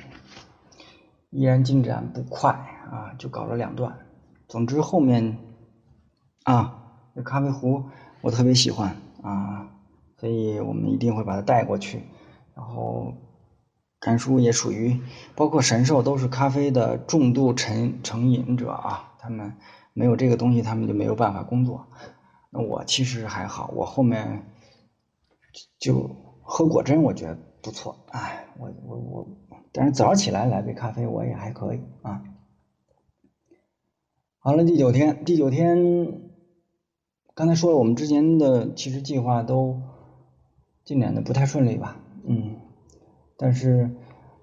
依然进展不快啊，就搞了两段。总之后面啊，这咖啡壶我特别喜欢啊，所以我们一定会把它带过去。然后甘叔也属于，包括神兽都是咖啡的重度成成瘾者啊，他们没有这个东西，他们就没有办法工作。那我其实还好，我后面就喝果珍，我觉得不错。哎，我我我。但是早上起来来杯咖啡我也还可以啊。好了，第九天，第九天，刚才说了，我们之前的其实计划都进展的不太顺利吧，嗯，但是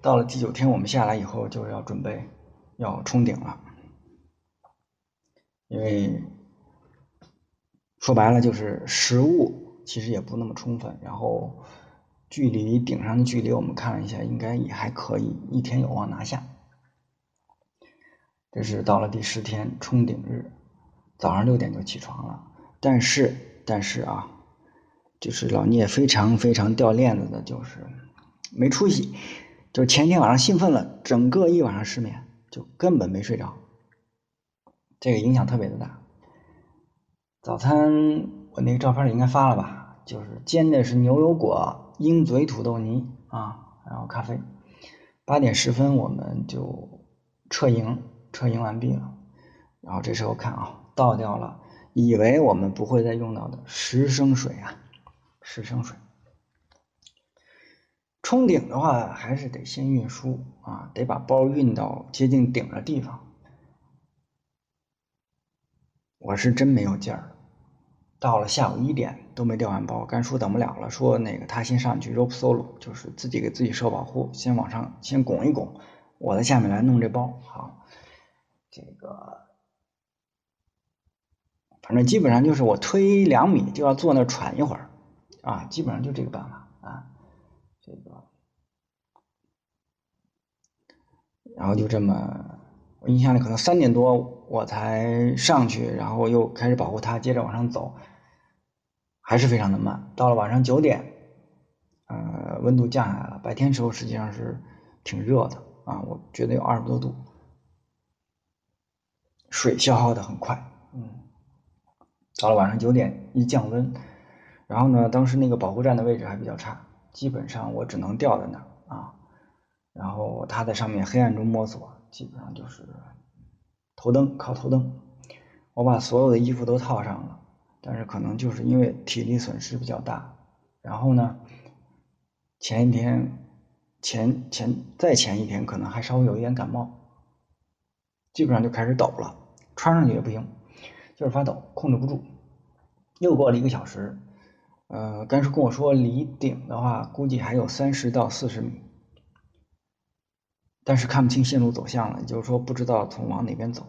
到了第九天，我们下来以后就要准备要冲顶了，因为说白了就是食物其实也不那么充分，然后。距离顶上的距离，我们看了一下，应该也还可以，一天有望拿下。这是到了第十天冲顶日，早上六点就起床了。但是，但是啊，就是老聂非常非常掉链子的，就是没出息，就前天晚上兴奋了，整个一晚上失眠，就根本没睡着。这个影响特别的大。早餐我那个照片里应该发了吧？就是煎的是牛油果、鹰嘴土豆泥啊，然后咖啡。八点十分我们就撤营，撤营完毕了。然后这时候看啊，倒掉了，以为我们不会再用到的十升水啊，十升水。冲顶的话，还是得先运输啊，得把包运到接近顶的地方。我是真没有劲儿，到了下午一点都没调完包，甘叔等不了了，说那个他先上去 rope solo，就是自己给自己设保护，先往上先拱一拱，我在下面来弄这包。好，这个反正基本上就是我推两米就要坐那喘一会儿啊，基本上就这个办法啊，这个，然后就这么。我印象里可能三点多我才上去，然后又开始保护它，接着往上走，还是非常的慢。到了晚上九点，呃，温度降下来了。白天时候实际上是挺热的啊，我觉得有二十多度。水消耗的很快，嗯。到了晚上九点一降温，然后呢，当时那个保护站的位置还比较差，基本上我只能吊在那儿啊，然后他在上面黑暗中摸索。基本上就是头灯，靠头灯。我把所有的衣服都套上了，但是可能就是因为体力损失比较大。然后呢，前一天、前前再前一天，可能还稍微有一点感冒，基本上就开始抖了，穿上去也不行，就是发抖，控制不住。又过了一个小时，呃，甘叔跟我说，离顶的话估计还有三十到四十米。但是看不清线路走向了，就是说不知道从往哪边走。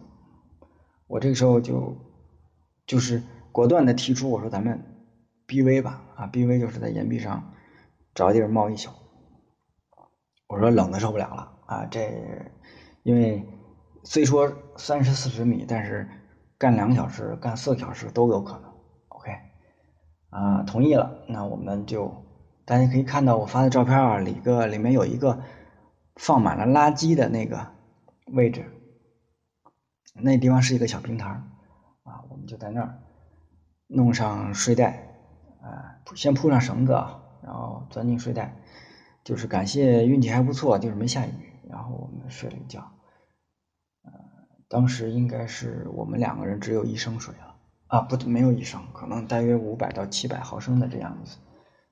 我这个时候就就是果断的提出，我说咱们 B V 吧，啊 B V 就是在岩壁上找地儿冒一宿。我说冷的受不了了啊，这因为虽说三十四十米，但是干两个小时、干四个小时都有可能。OK，啊同意了，那我们就大家可以看到我发的照片啊，里个里面有一个。放满了垃圾的那个位置，那地方是一个小平台啊，我们就在那儿弄上睡袋，啊，先铺上绳子啊，然后钻进睡袋，就是感谢运气还不错，就是没下雨，然后我们睡了一觉，呃，当时应该是我们两个人只有一升水了啊，不，没有一升，可能大约五百到七百毫升的这样子，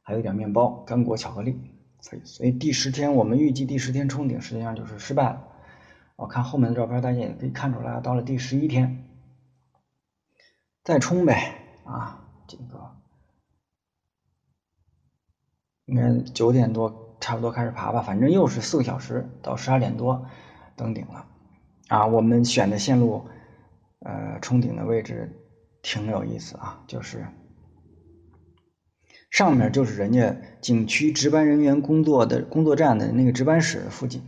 还有点面包、干果、巧克力。所以，所以第十天我们预计第十天冲顶实际上就是失败了。我看后面的照片，大家也可以看出来，到了第十一天再冲呗啊！这个应该九点多差不多开始爬吧，反正又是四个小时，到十二点多登顶了啊！我们选的线路，呃，冲顶的位置挺有意思啊，就是。上面就是人家景区值班人员工作的工作站的那个值班室附近，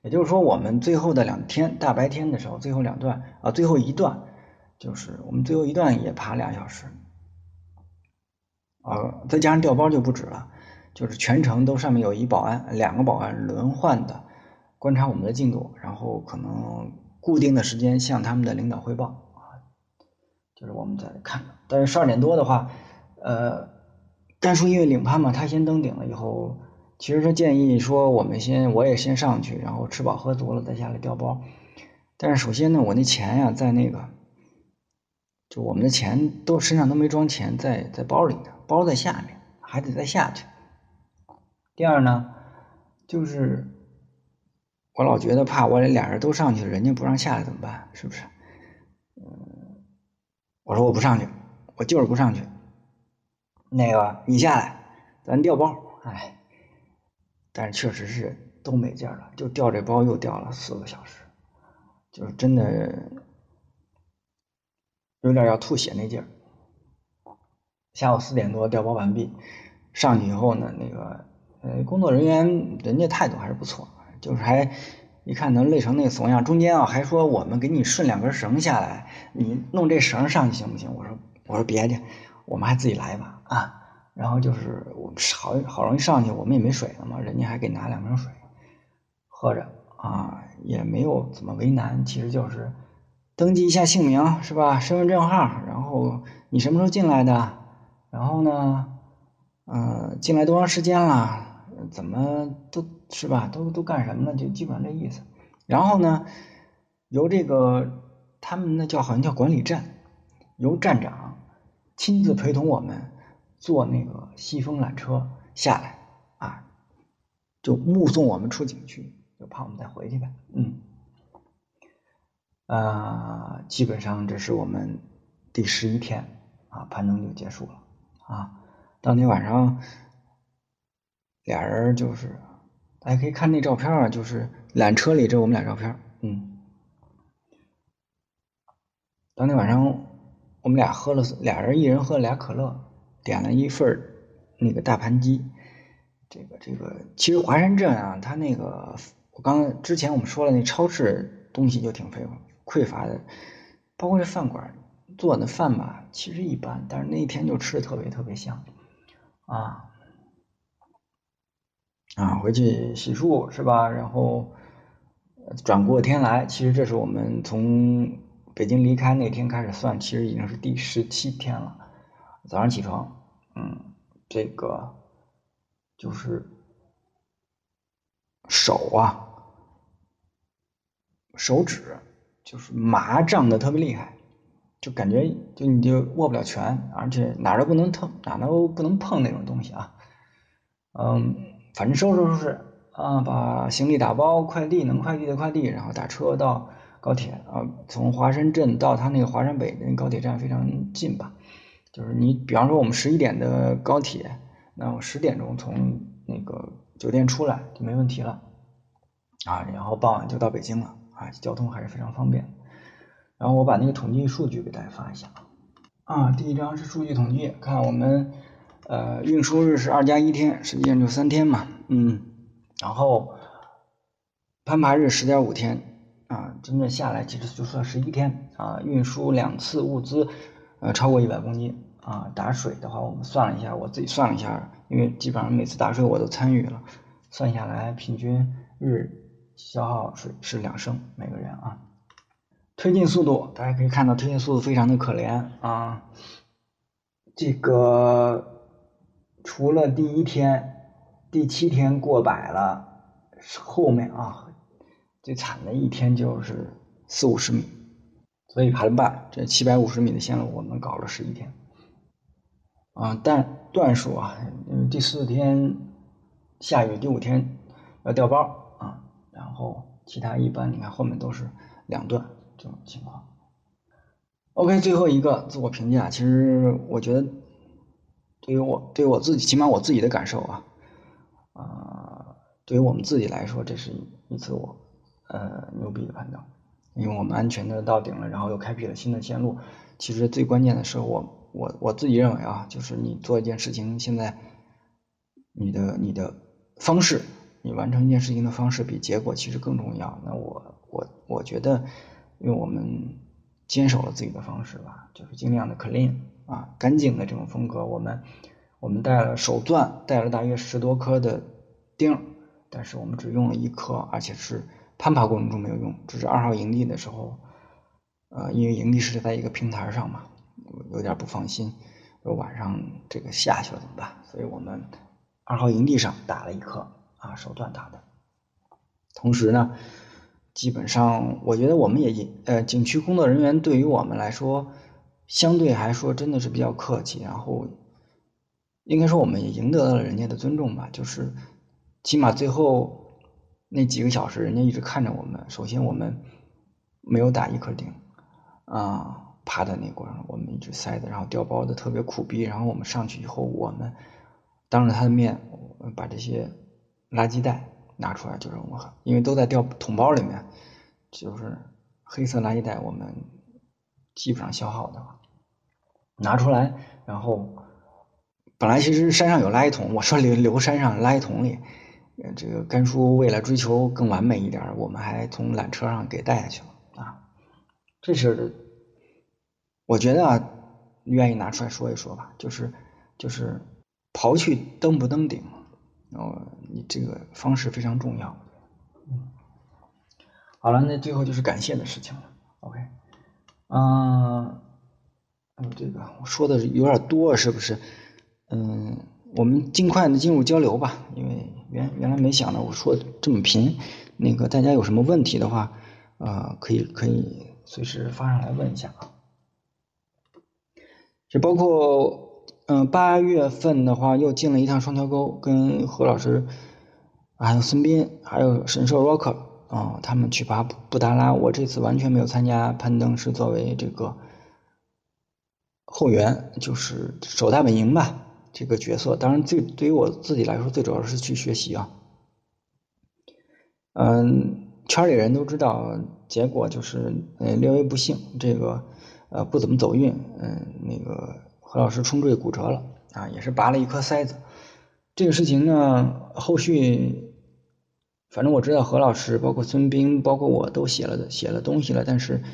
也就是说，我们最后的两天大白天的时候，最后两段啊，最后一段就是我们最后一段也爬俩小时，啊，再加上调包就不止了，就是全程都上面有一保安，两个保安轮换的观察我们的进度，然后可能固定的时间向他们的领导汇报。啊，就是我们在看，但是十二点多的话，呃。甘叔因为领攀嘛，他先登顶了以后，其实他建议说我们先，我也先上去，然后吃饱喝足了再下来调包。但是首先呢，我那钱呀在那个，就我们的钱都身上都没装钱，在在包里呢，包在下面，还得再下去。第二呢，就是我老觉得怕我俩人都上去，人家不让下来怎么办？是不是？嗯，我说我不上去，我就是不上去。那个，你下来，咱调包。哎，但是确实是都没劲了，就调这包又调了四个小时，就是真的有点要吐血那劲儿。下午四点多调包完毕，上去以后呢，那个呃工作人员人家态度还是不错，就是还一看能累成那怂样，中间啊还说我们给你顺两根绳下来，你弄这绳上去行不行？我说我说别介，我们还自己来吧啊。然后就是我好好容易上去，我们也没水了嘛，人家还给拿两瓶水喝着啊，也没有怎么为难，其实就是登记一下姓名是吧？身份证号，然后你什么时候进来的？然后呢，嗯，进来多长时间了？怎么都是吧？都都干什么呢？就基本上这意思。然后呢，由这个他们那叫好像叫管理站，由站长亲自陪同我们坐那个西风缆车下来啊，就目送我们出景区，就怕我们再回去呗。嗯，啊，基本上这是我们第十一天啊，攀登就结束了啊。当天晚上。俩人就是，大家可以看那照片啊，就是缆车里这我们俩照片，嗯。当天晚上我们俩喝了俩人一人喝了俩可乐，点了一份那个大盘鸡。这个这个其实华山镇啊，它那个我刚之前我们说了，那超市东西就挺匮匮乏的，包括这饭馆做的饭吧，其实一般，但是那一天就吃的特别特别香啊。啊，回去洗漱是吧？然后转过天来，其实这是我们从北京离开那天开始算，其实已经是第十七天了。早上起床，嗯，这个就是手啊，手指就是麻胀的特别厉害，就感觉就你就握不了拳，而且哪都不能碰，哪都不能碰那种东西啊，嗯。反正收拾收拾啊，把行李打包，快递能快递的快递，然后打车到高铁啊。从华山镇到他那个华山北的高铁站非常近吧，就是你比方说我们十一点的高铁，那我十点钟从那个酒店出来就没问题了啊。然后傍晚就到北京了啊，交通还是非常方便。然后我把那个统计数据给大家发一下啊。第一张是数据统计，看我们。呃，运输日是二加一天，实际上就三天嘛，嗯，然后攀爬日十点五天，啊，真正下来其实就算十一天，啊，运输两次物资，呃，超过一百公斤，啊，打水的话，我们算了一下，我自己算了一下，因为基本上每次打水我都参与了，算下来平均日消耗水是两升每个人啊。推进速度，大家可以看到推进速度非常的可怜啊，这个。除了第一天、第七天过百了，后面啊最惨的一天就是四五十米，所以爬了半。这七百五十米的线路我们搞了十一天，啊，但段数啊，嗯，第四天下雨，第五天要掉包啊，然后其他一般，你看后面都是两段这种情况。OK，最后一个自我评价，其实我觉得。对于我，对于我自己，起码我自己的感受啊，啊，对于我们自己来说，这是一次我呃牛逼的攀登，因为我们安全的到顶了，然后又开辟了新的线路。其实最关键的是，我我我自己认为啊，就是你做一件事情，现在你的你的方式，你完成一件事情的方式比结果其实更重要。那我我我觉得，因为我们坚守了自己的方式吧，就是尽量的 clean。啊，干净的这种风格，我们我们带了手钻，带了大约十多颗的钉，但是我们只用了一颗，而且是攀爬过程中没有用，只是二号营地的时候，呃，因为营地是在一个平台上嘛，有点不放心，说晚上这个下去了怎么办？所以我们二号营地上打了一颗啊，手钻打的，同时呢，基本上我觉得我们也呃，景区工作人员对于我们来说。相对来说，真的是比较客气，然后应该说我们也赢得了人家的尊重吧。就是起码最后那几个小时，人家一直看着我们。首先，我们没有打一颗钉啊，爬的那过程我们一直塞的，然后掉包的特别苦逼。然后我们上去以后，我们当着他的面把这些垃圾袋拿出来，就是我们因为都在掉桶包里面，就是黑色垃圾袋，我们。基本上消耗的，拿出来，然后本来其实山上有垃圾桶，我说留留山上垃圾桶里，这个甘叔为了追求更完美一点，我们还从缆车上给带下去了啊。这是我觉得啊，愿意拿出来说一说吧，就是就是刨去登不登顶，然后，你这个方式非常重要。嗯，好了，那最后就是感谢的事情了。OK，嗯，这个我说的有点多，是不是？嗯。我们尽快的进入交流吧，因为原原来没想到我说这么频，那个大家有什么问题的话，呃，可以可以随时发上来问一下啊。就包括嗯八月份的话，又进了一趟双桥沟，跟何老师，还有孙斌，还有神兽 rock 啊，他们去爬布达拉。我这次完全没有参加攀登，是作为这个后援，就是守大本营吧。这个角色，当然最对于我自己来说，最主要是去学习啊。嗯，圈里人都知道，结果就是呃略微不幸，这个呃不怎么走运，嗯，那个何老师冲坠骨折了啊，也是拔了一颗塞子。这个事情呢，后续反正我知道何老师，包括孙斌，包括我都写了写了东西了，但是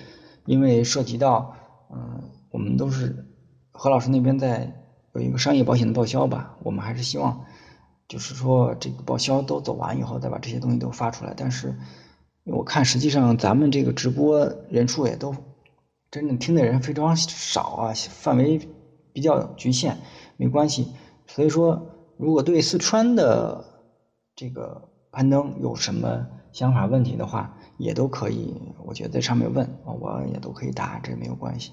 因为涉及到嗯，我们都是何老师那边在。有一个商业保险的报销吧，我们还是希望，就是说这个报销都走完以后，再把这些东西都发出来。但是我看实际上咱们这个直播人数也都真正听的人非常少啊，范围比较局限，没关系。所以说，如果对四川的这个攀登有什么想法、问题的话，也都可以，我觉得在上面问，我也都可以答，这没有关系。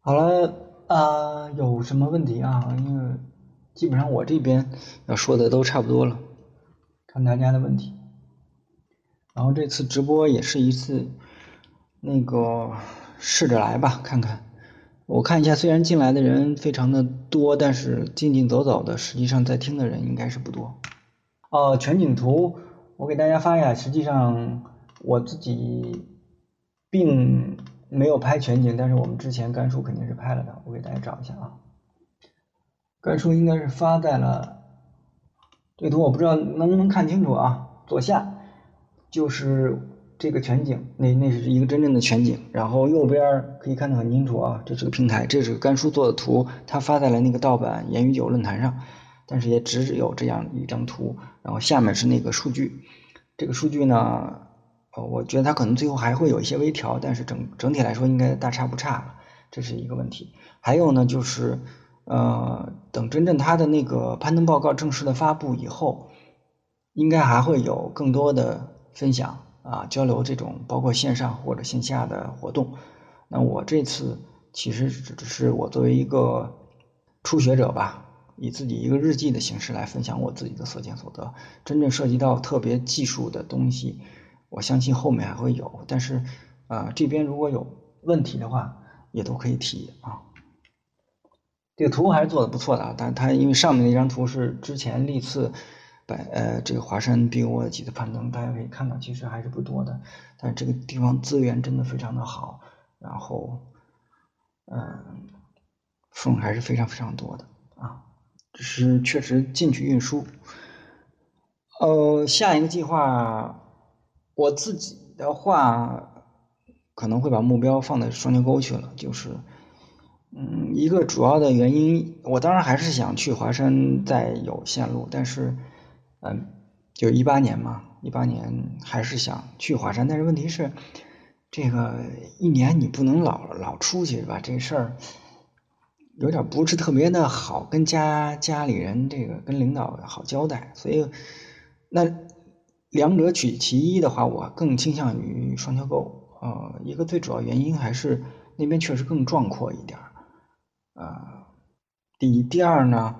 好了。啊，有什么问题啊？因为基本上我这边要说的都差不多了，看大家的问题。然后这次直播也是一次那个试着来吧，看看。我看一下，虽然进来的人非常的多，但是进进走走的，实际上在听的人应该是不多。哦，全景图我给大家发一下，实际上我自己并。没有拍全景，但是我们之前甘叔肯定是拍了的。我给大家找一下啊，甘叔应该是发在了这图，我不知道能不能看清楚啊。左下就是这个全景，那那是一个真正的全景。然后右边可以看得很清楚啊，这是个平台，这是甘叔做的图，他发在了那个盗版言语酒论坛上，但是也只有这样一张图。然后下面是那个数据，这个数据呢？呃，我觉得它可能最后还会有一些微调，但是整整体来说应该大差不差，这是一个问题。还有呢，就是呃，等真正它的那个攀登报告正式的发布以后，应该还会有更多的分享啊，交流这种包括线上或者线下的活动。那我这次其实只是我作为一个初学者吧，以自己一个日记的形式来分享我自己的所见所得。真正涉及到特别技术的东西。我相信后面还会有，但是，呃，这边如果有问题的话，也都可以提啊。这个图还是做的不错的啊，但它因为上面那张图是之前历次百呃这个华山比我几次攀登，大家可以看到其实还是不多的，但这个地方资源真的非常的好，然后，嗯，缝还是非常非常多的啊，只是确实进去运输。呃，下一个计划。我自己的话，可能会把目标放在双桥沟去了。就是，嗯，一个主要的原因，我当然还是想去华山再有线路，但是，嗯，就一八年嘛，一八年还是想去华山，但是问题是，这个一年你不能老老出去吧？这事儿有点不是特别的好，跟家家里人这个跟领导好交代，所以那。两者取其一的话，我更倾向于双桥沟。呃，一个最主要原因还是那边确实更壮阔一点。呃，第一，第二呢，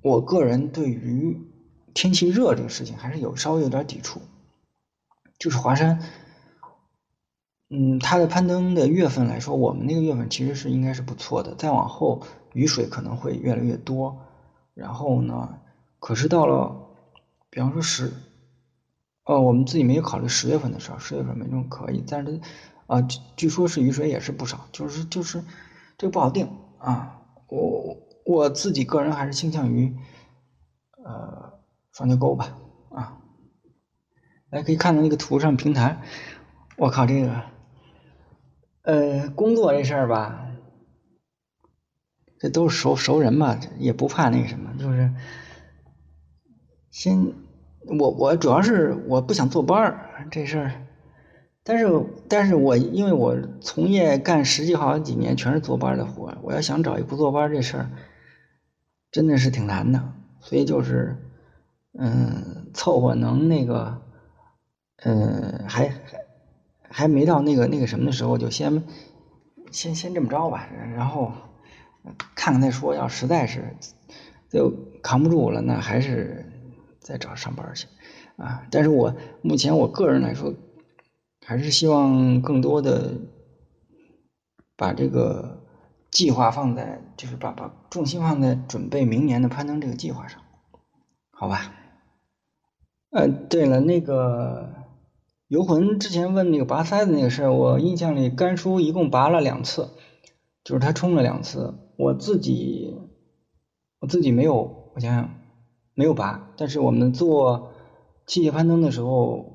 我个人对于天气热这个事情还是有稍微有点抵触。就是华山，嗯，它的攀登的月份来说，我们那个月份其实是应该是不错的。再往后雨水可能会越来越多。然后呢，可是到了，比方说十。哦，我们自己没有考虑十月份的事儿，十月份没准可以，但是，啊，据据说是雨水也是不少，就是就是这个不好定啊。我我自己个人还是倾向于，呃，双桥沟吧，啊，来可以看到那个图上平台，我靠，这个，呃，工作这事儿吧，这都是熟熟人嘛，也不怕那什么，就是先，我我主要是我不想坐班儿这事儿，但是但是我因为我从业干十几好几年全是坐班的活，我要想找一不坐班这事儿，真的是挺难的，所以就是。嗯，凑合能那个，嗯，还还还没到那个那个什么的时候，就先先先这么着吧，然后看看再说。要实在是就扛不住了，那还是再找上班去啊。但是我目前我个人来说，还是希望更多的把这个计划放在，就是把把重心放在准备明年的攀登这个计划上，好吧？呃，对了，那个游魂之前问那个拔塞子那个事儿，我印象里甘叔一共拔了两次，就是他冲了两次，我自己我自己没有，我想想没有拔，但是我们做器械攀登的时候，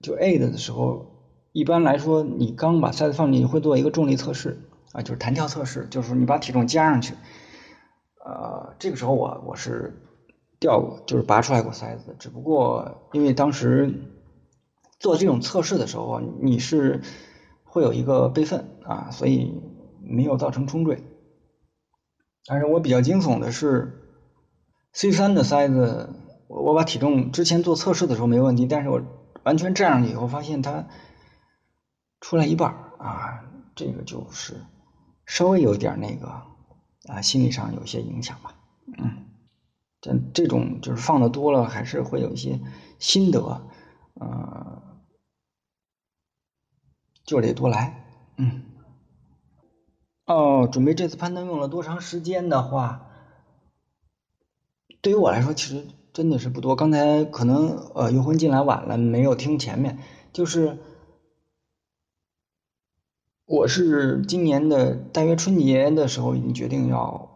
就 A 的的时候，一般来说你刚把塞子放进去会做一个重力测试啊，就是弹跳测试，就是你把体重加上去，呃，这个时候我我是。掉过，就是拔出来过塞子，只不过因为当时做这种测试的时候，你是会有一个备份啊，所以没有造成冲坠。但是我比较惊悚的是 C 三的塞子，我我把体重之前做测试的时候没问题，但是我完全站上去以后发现它出来一半啊，这个就是稍微有点那个啊，心理上有些影响吧，嗯。这这种就是放的多了，还是会有一些心得，呃，就得多来，嗯。哦，准备这次攀登用了多长时间的话，对于我来说其实真的是不多。刚才可能呃游魂进来晚了，没有听前面，就是我是今年的大约春节的时候已经决定要。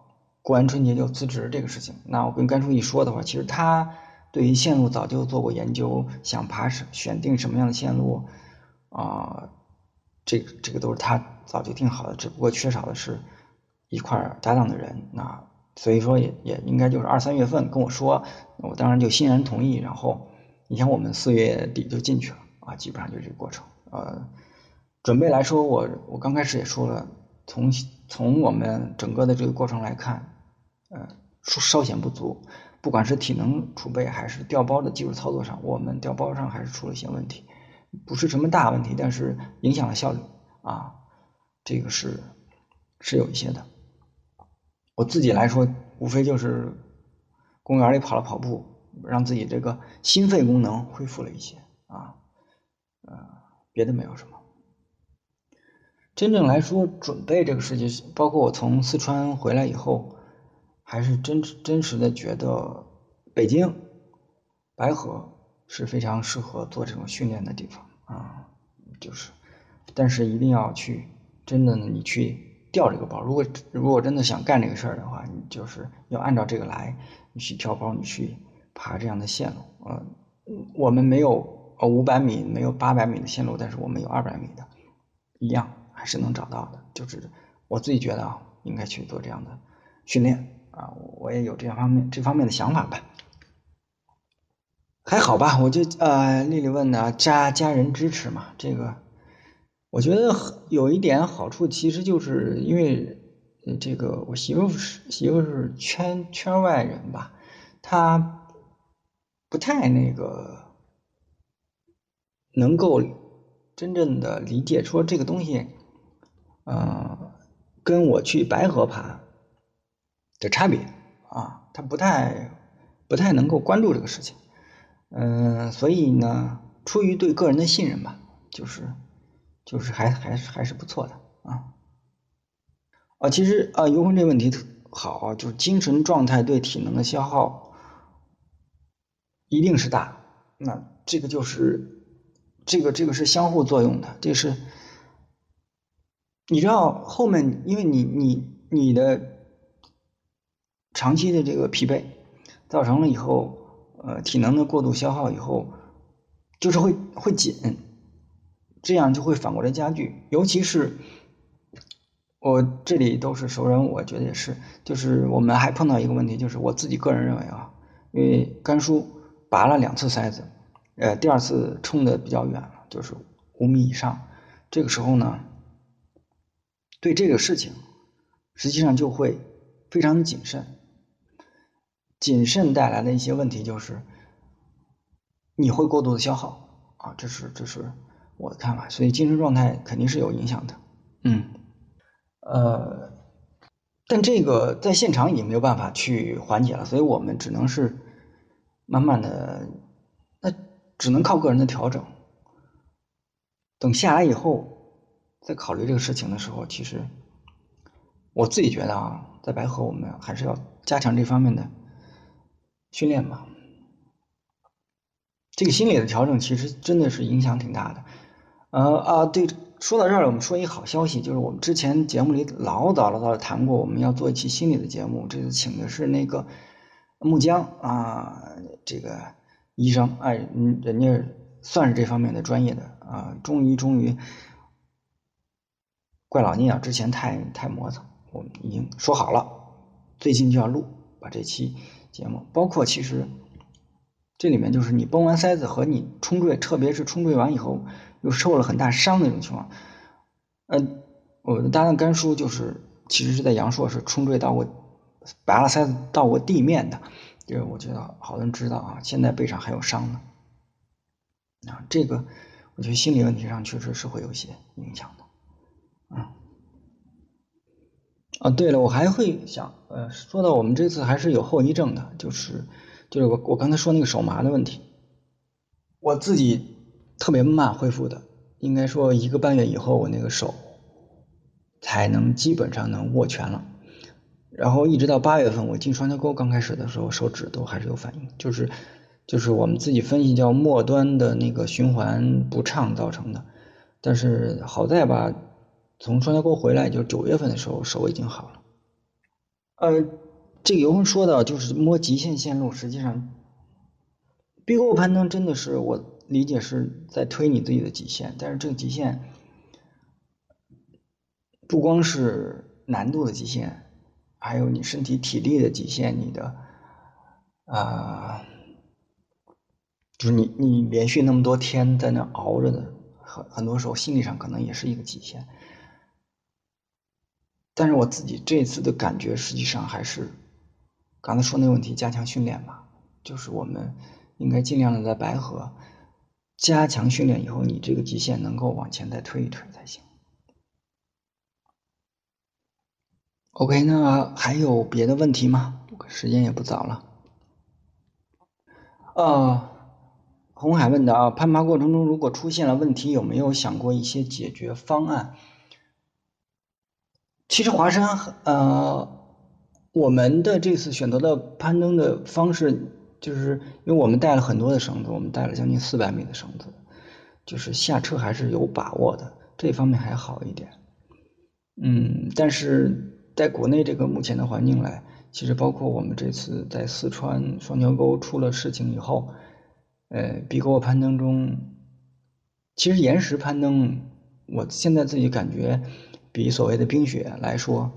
过完春节就辞职这个事情，那我跟甘叔一说的话，其实他对于线路早就做过研究，想爬什选定什么样的线路啊，这个这个都是他早就定好的，只不过缺少的是一块搭档的人，那所以说也也应该就是二三月份跟我说，我当然就欣然同意。然后你像我们四月底就进去了啊，基本上就是这个过程。呃，准备来说，我我刚开始也说了，从从我们整个的这个过程来看。呃，稍显不足，不管是体能储备还是掉包的技术操作上，我们掉包上还是出了一些问题，不是什么大问题，但是影响了效率啊，这个是是有一些的。我自己来说，无非就是公园里跑了跑步，让自己这个心肺功能恢复了一些啊，呃，别的没有什么。真正来说，准备这个事情，包括我从四川回来以后。还是真真实的觉得北京白河是非常适合做这种训练的地方啊，就是，但是一定要去真的呢你去调这个包。如果如果真的想干这个事儿的话，你就是要按照这个来，你去调包，你去爬这样的线路。呃，我们没有呃五百米，没有八百米的线路，但是我们有二百米的，一样还是能找到的。就是我自己觉得啊，应该去做这样的训练。啊，我也有这方面这方面的想法吧，还好吧？我就呃，丽丽问的家家人支持嘛，这个我觉得有一点好处，其实就是因为这个我媳妇是媳妇是圈圈外人吧，她不太那个能够真正的理解说这个东西，呃，跟我去白河爬。的差别啊，他不太不太能够关注这个事情，嗯，所以呢，出于对个人的信任吧，就是就是还还是还是不错的啊。啊，其实啊，游魂这问题特好，就是精神状态对体能的消耗一定是大，那这个就是这个这个是相互作用的，这是你知道后面，因为你你你的。长期的这个疲惫，造成了以后，呃体能的过度消耗以后，就是会会紧，这样就会反过来加剧。尤其是我这里都是熟人，我觉得也是，就是我们还碰到一个问题，就是我自己个人认为啊，因为甘叔拔了两次塞子，呃，第二次冲的比较远了，就是五米以上，这个时候呢，对这个事情实际上就会非常的谨慎。谨慎带来的一些问题就是，你会过度的消耗啊，这是这是我的看法，所以精神状态肯定是有影响的。嗯，呃，但这个在现场已经没有办法去缓解了，所以我们只能是慢慢的，那只能靠个人的调整。等下来以后再考虑这个事情的时候，其实我自己觉得啊，在白河我们还是要加强这方面的。训练嘛，这个心理的调整其实真的是影响挺大的。呃啊，对，说到这儿，我们说一个好消息，就是我们之前节目里老早老早谈过，我们要做一期心理的节目。这次请的是那个木江啊，这个医生，哎，人家算是这方面的专业的啊。终于，终于，怪老聂啊，之前太太磨蹭，我们已经说好了，最近就要录，把这期。节目包括其实这里面就是你崩完塞子和你冲坠，特别是冲坠完以后又受了很大伤的那种情况。嗯，我的搭档甘叔就是其实是在阳朔是冲坠到过拔了塞子到过地面的，这个我觉得好多人知道啊。现在背上还有伤呢，啊，这个我觉得心理问题上确实是会有些影响的，啊。啊，对了，我还会想，呃，说到我们这次还是有后遗症的，就是就是我我刚才说那个手麻的问题，我自己特别慢恢复的，应该说一个半月以后，我那个手才能基本上能握拳了，然后一直到八月份我进双桥沟刚开始的时候，手指都还是有反应，就是就是我们自己分析叫末端的那个循环不畅造成的，但是好在吧。从双桥沟回来，就九月份的时候，手已经好了。呃，这个有人说的，就是摸极限线路，实际上，壁沟攀登真的是我理解是在推你自己的极限，但是这个极限不光是难度的极限，还有你身体体力的极限，你的啊，就是你你连续那么多天在那熬着的，很很多时候心理上可能也是一个极限。但是我自己这次的感觉，实际上还是刚才说那个问题，加强训练吧。就是我们应该尽量的在白河加强训练以后，你这个极限能够往前再推一推才行。OK，那还有别的问题吗？时间也不早了。啊，红海问的啊，攀爬过程中如果出现了问题，有没有想过一些解决方案？其实华山，呃，我们的这次选择的攀登的方式，就是因为我们带了很多的绳子，我们带了将近四百米的绳子，就是下车还是有把握的，这方面还好一点。嗯，但是在国内这个目前的环境来，其实包括我们这次在四川双桥沟出了事情以后，呃，比沟攀登中，其实岩石攀登，我现在自己感觉。比所谓的冰雪来说，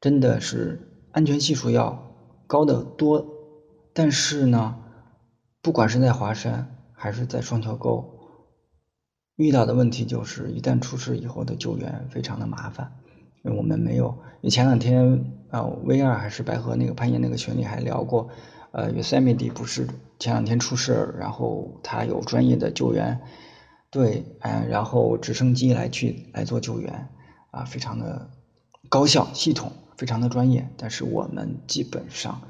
真的是安全系数要高得多。但是呢，不管是在华山还是在双桥沟，遇到的问题就是一旦出事以后的救援非常的麻烦。因为我们没有，你前两天啊，V 二还是白河那个攀岩那个群里还聊过，呃，Yosemite 不是前两天出事，然后他有专业的救援。对，嗯，然后直升机来去来做救援，啊，非常的高效，系统非常的专业，但是我们基本上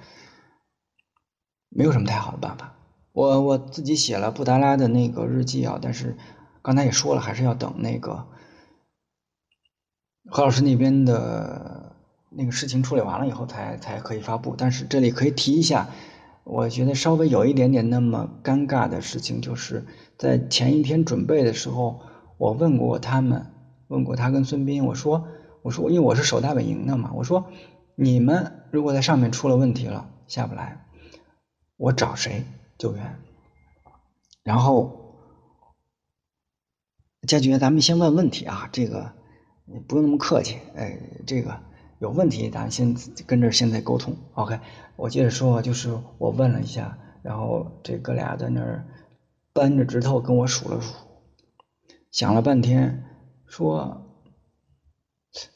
没有什么太好的办法。我我自己写了布达拉的那个日记啊，但是刚才也说了，还是要等那个何老师那边的那个事情处理完了以后才才可以发布。但是这里可以提一下。我觉得稍微有一点点那么尴尬的事情，就是在前一天准备的时候，我问过他们，问过他跟孙斌，我说，我说，因为我是守大本营的嘛，我说，你们如果在上面出了问题了，下不来，我找谁救援？然后，佳爵，咱们先问问题啊，这个不用那么客气，哎，这个有问题咱先跟这现在沟通，OK？我接着说，就是我问了一下，然后这哥俩在那儿扳着指头跟我数了数，想了半天，说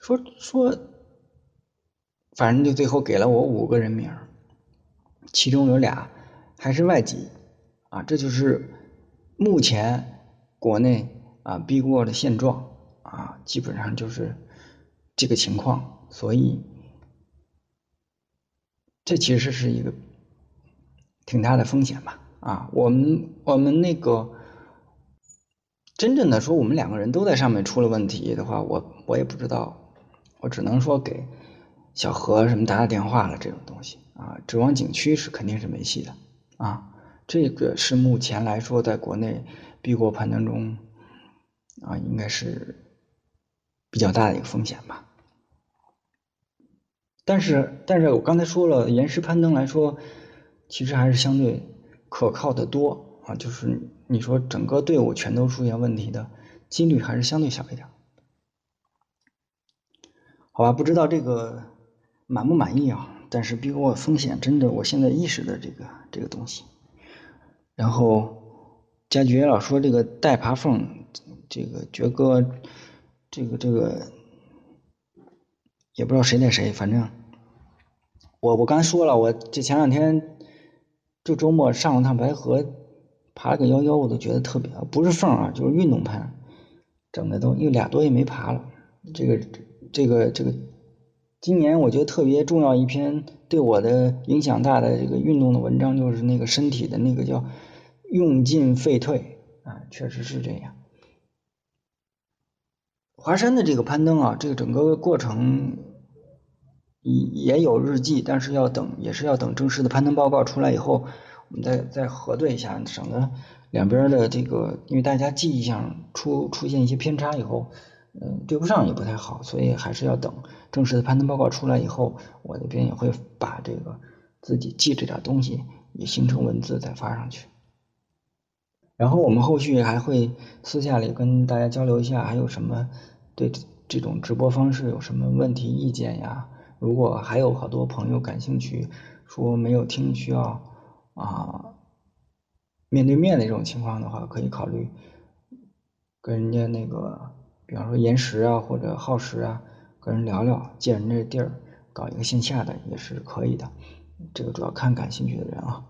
说说，反正就最后给了我五个人名，其中有俩还是外籍啊，这就是目前国内啊逼过的现状啊，基本上就是这个情况，所以。这其实是一个挺大的风险吧？啊，我们我们那个真正的说，我们两个人都在上面出了问题的话，我我也不知道，我只能说给小何什么打打电话了。这种东西啊，指望景区是肯定是没戏的啊。这个是目前来说，在国内避过攀登中啊，应该是比较大的一个风险吧。但是，但是我刚才说了，岩石攀登来说，其实还是相对可靠的多啊。就是你说整个队伍全都出现问题的几率还是相对小一点。好吧，不知道这个满不满意啊？但是逼过风险真的，我现在意识的这个这个东西。然后佳爵老说这个带爬缝，这个爵哥，这个这个也不知道谁带谁，反正。我我刚才说了，我这前两天就周末上了趟白河，爬了个幺幺，我都觉得特别，不是缝啊，就是运动攀，整的都因为俩多月没爬了，这个这个这个，今年我觉得特别重要一篇对我的影响大的这个运动的文章，就是那个身体的那个叫用进废退啊，确实是这样。华山的这个攀登啊，这个整个过程。也也有日记，但是要等，也是要等正式的攀登报告出来以后，我们再再核对一下，省得两边的这个，因为大家记忆上出出现一些偏差以后，嗯，对不上也不太好，所以还是要等正式的攀登报告出来以后，我这边也会把这个自己记这点东西也形成文字再发上去。然后我们后续还会私下里跟大家交流一下，还有什么对这种直播方式有什么问题意见呀？如果还有好多朋友感兴趣，说没有听需要啊面对面的这种情况的话，可以考虑跟人家那个，比方说延时啊或者耗时啊，跟人聊聊，借人家地儿搞一个线下的也是可以的。这个主要看感兴趣的人啊。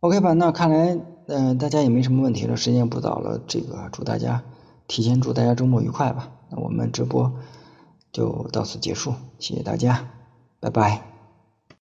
OK 吧，那看来嗯大家也没什么问题了，时间不早了，这个祝大家提前祝大家周末愉快吧。那我们直播。就到此结束，谢谢大家，拜拜。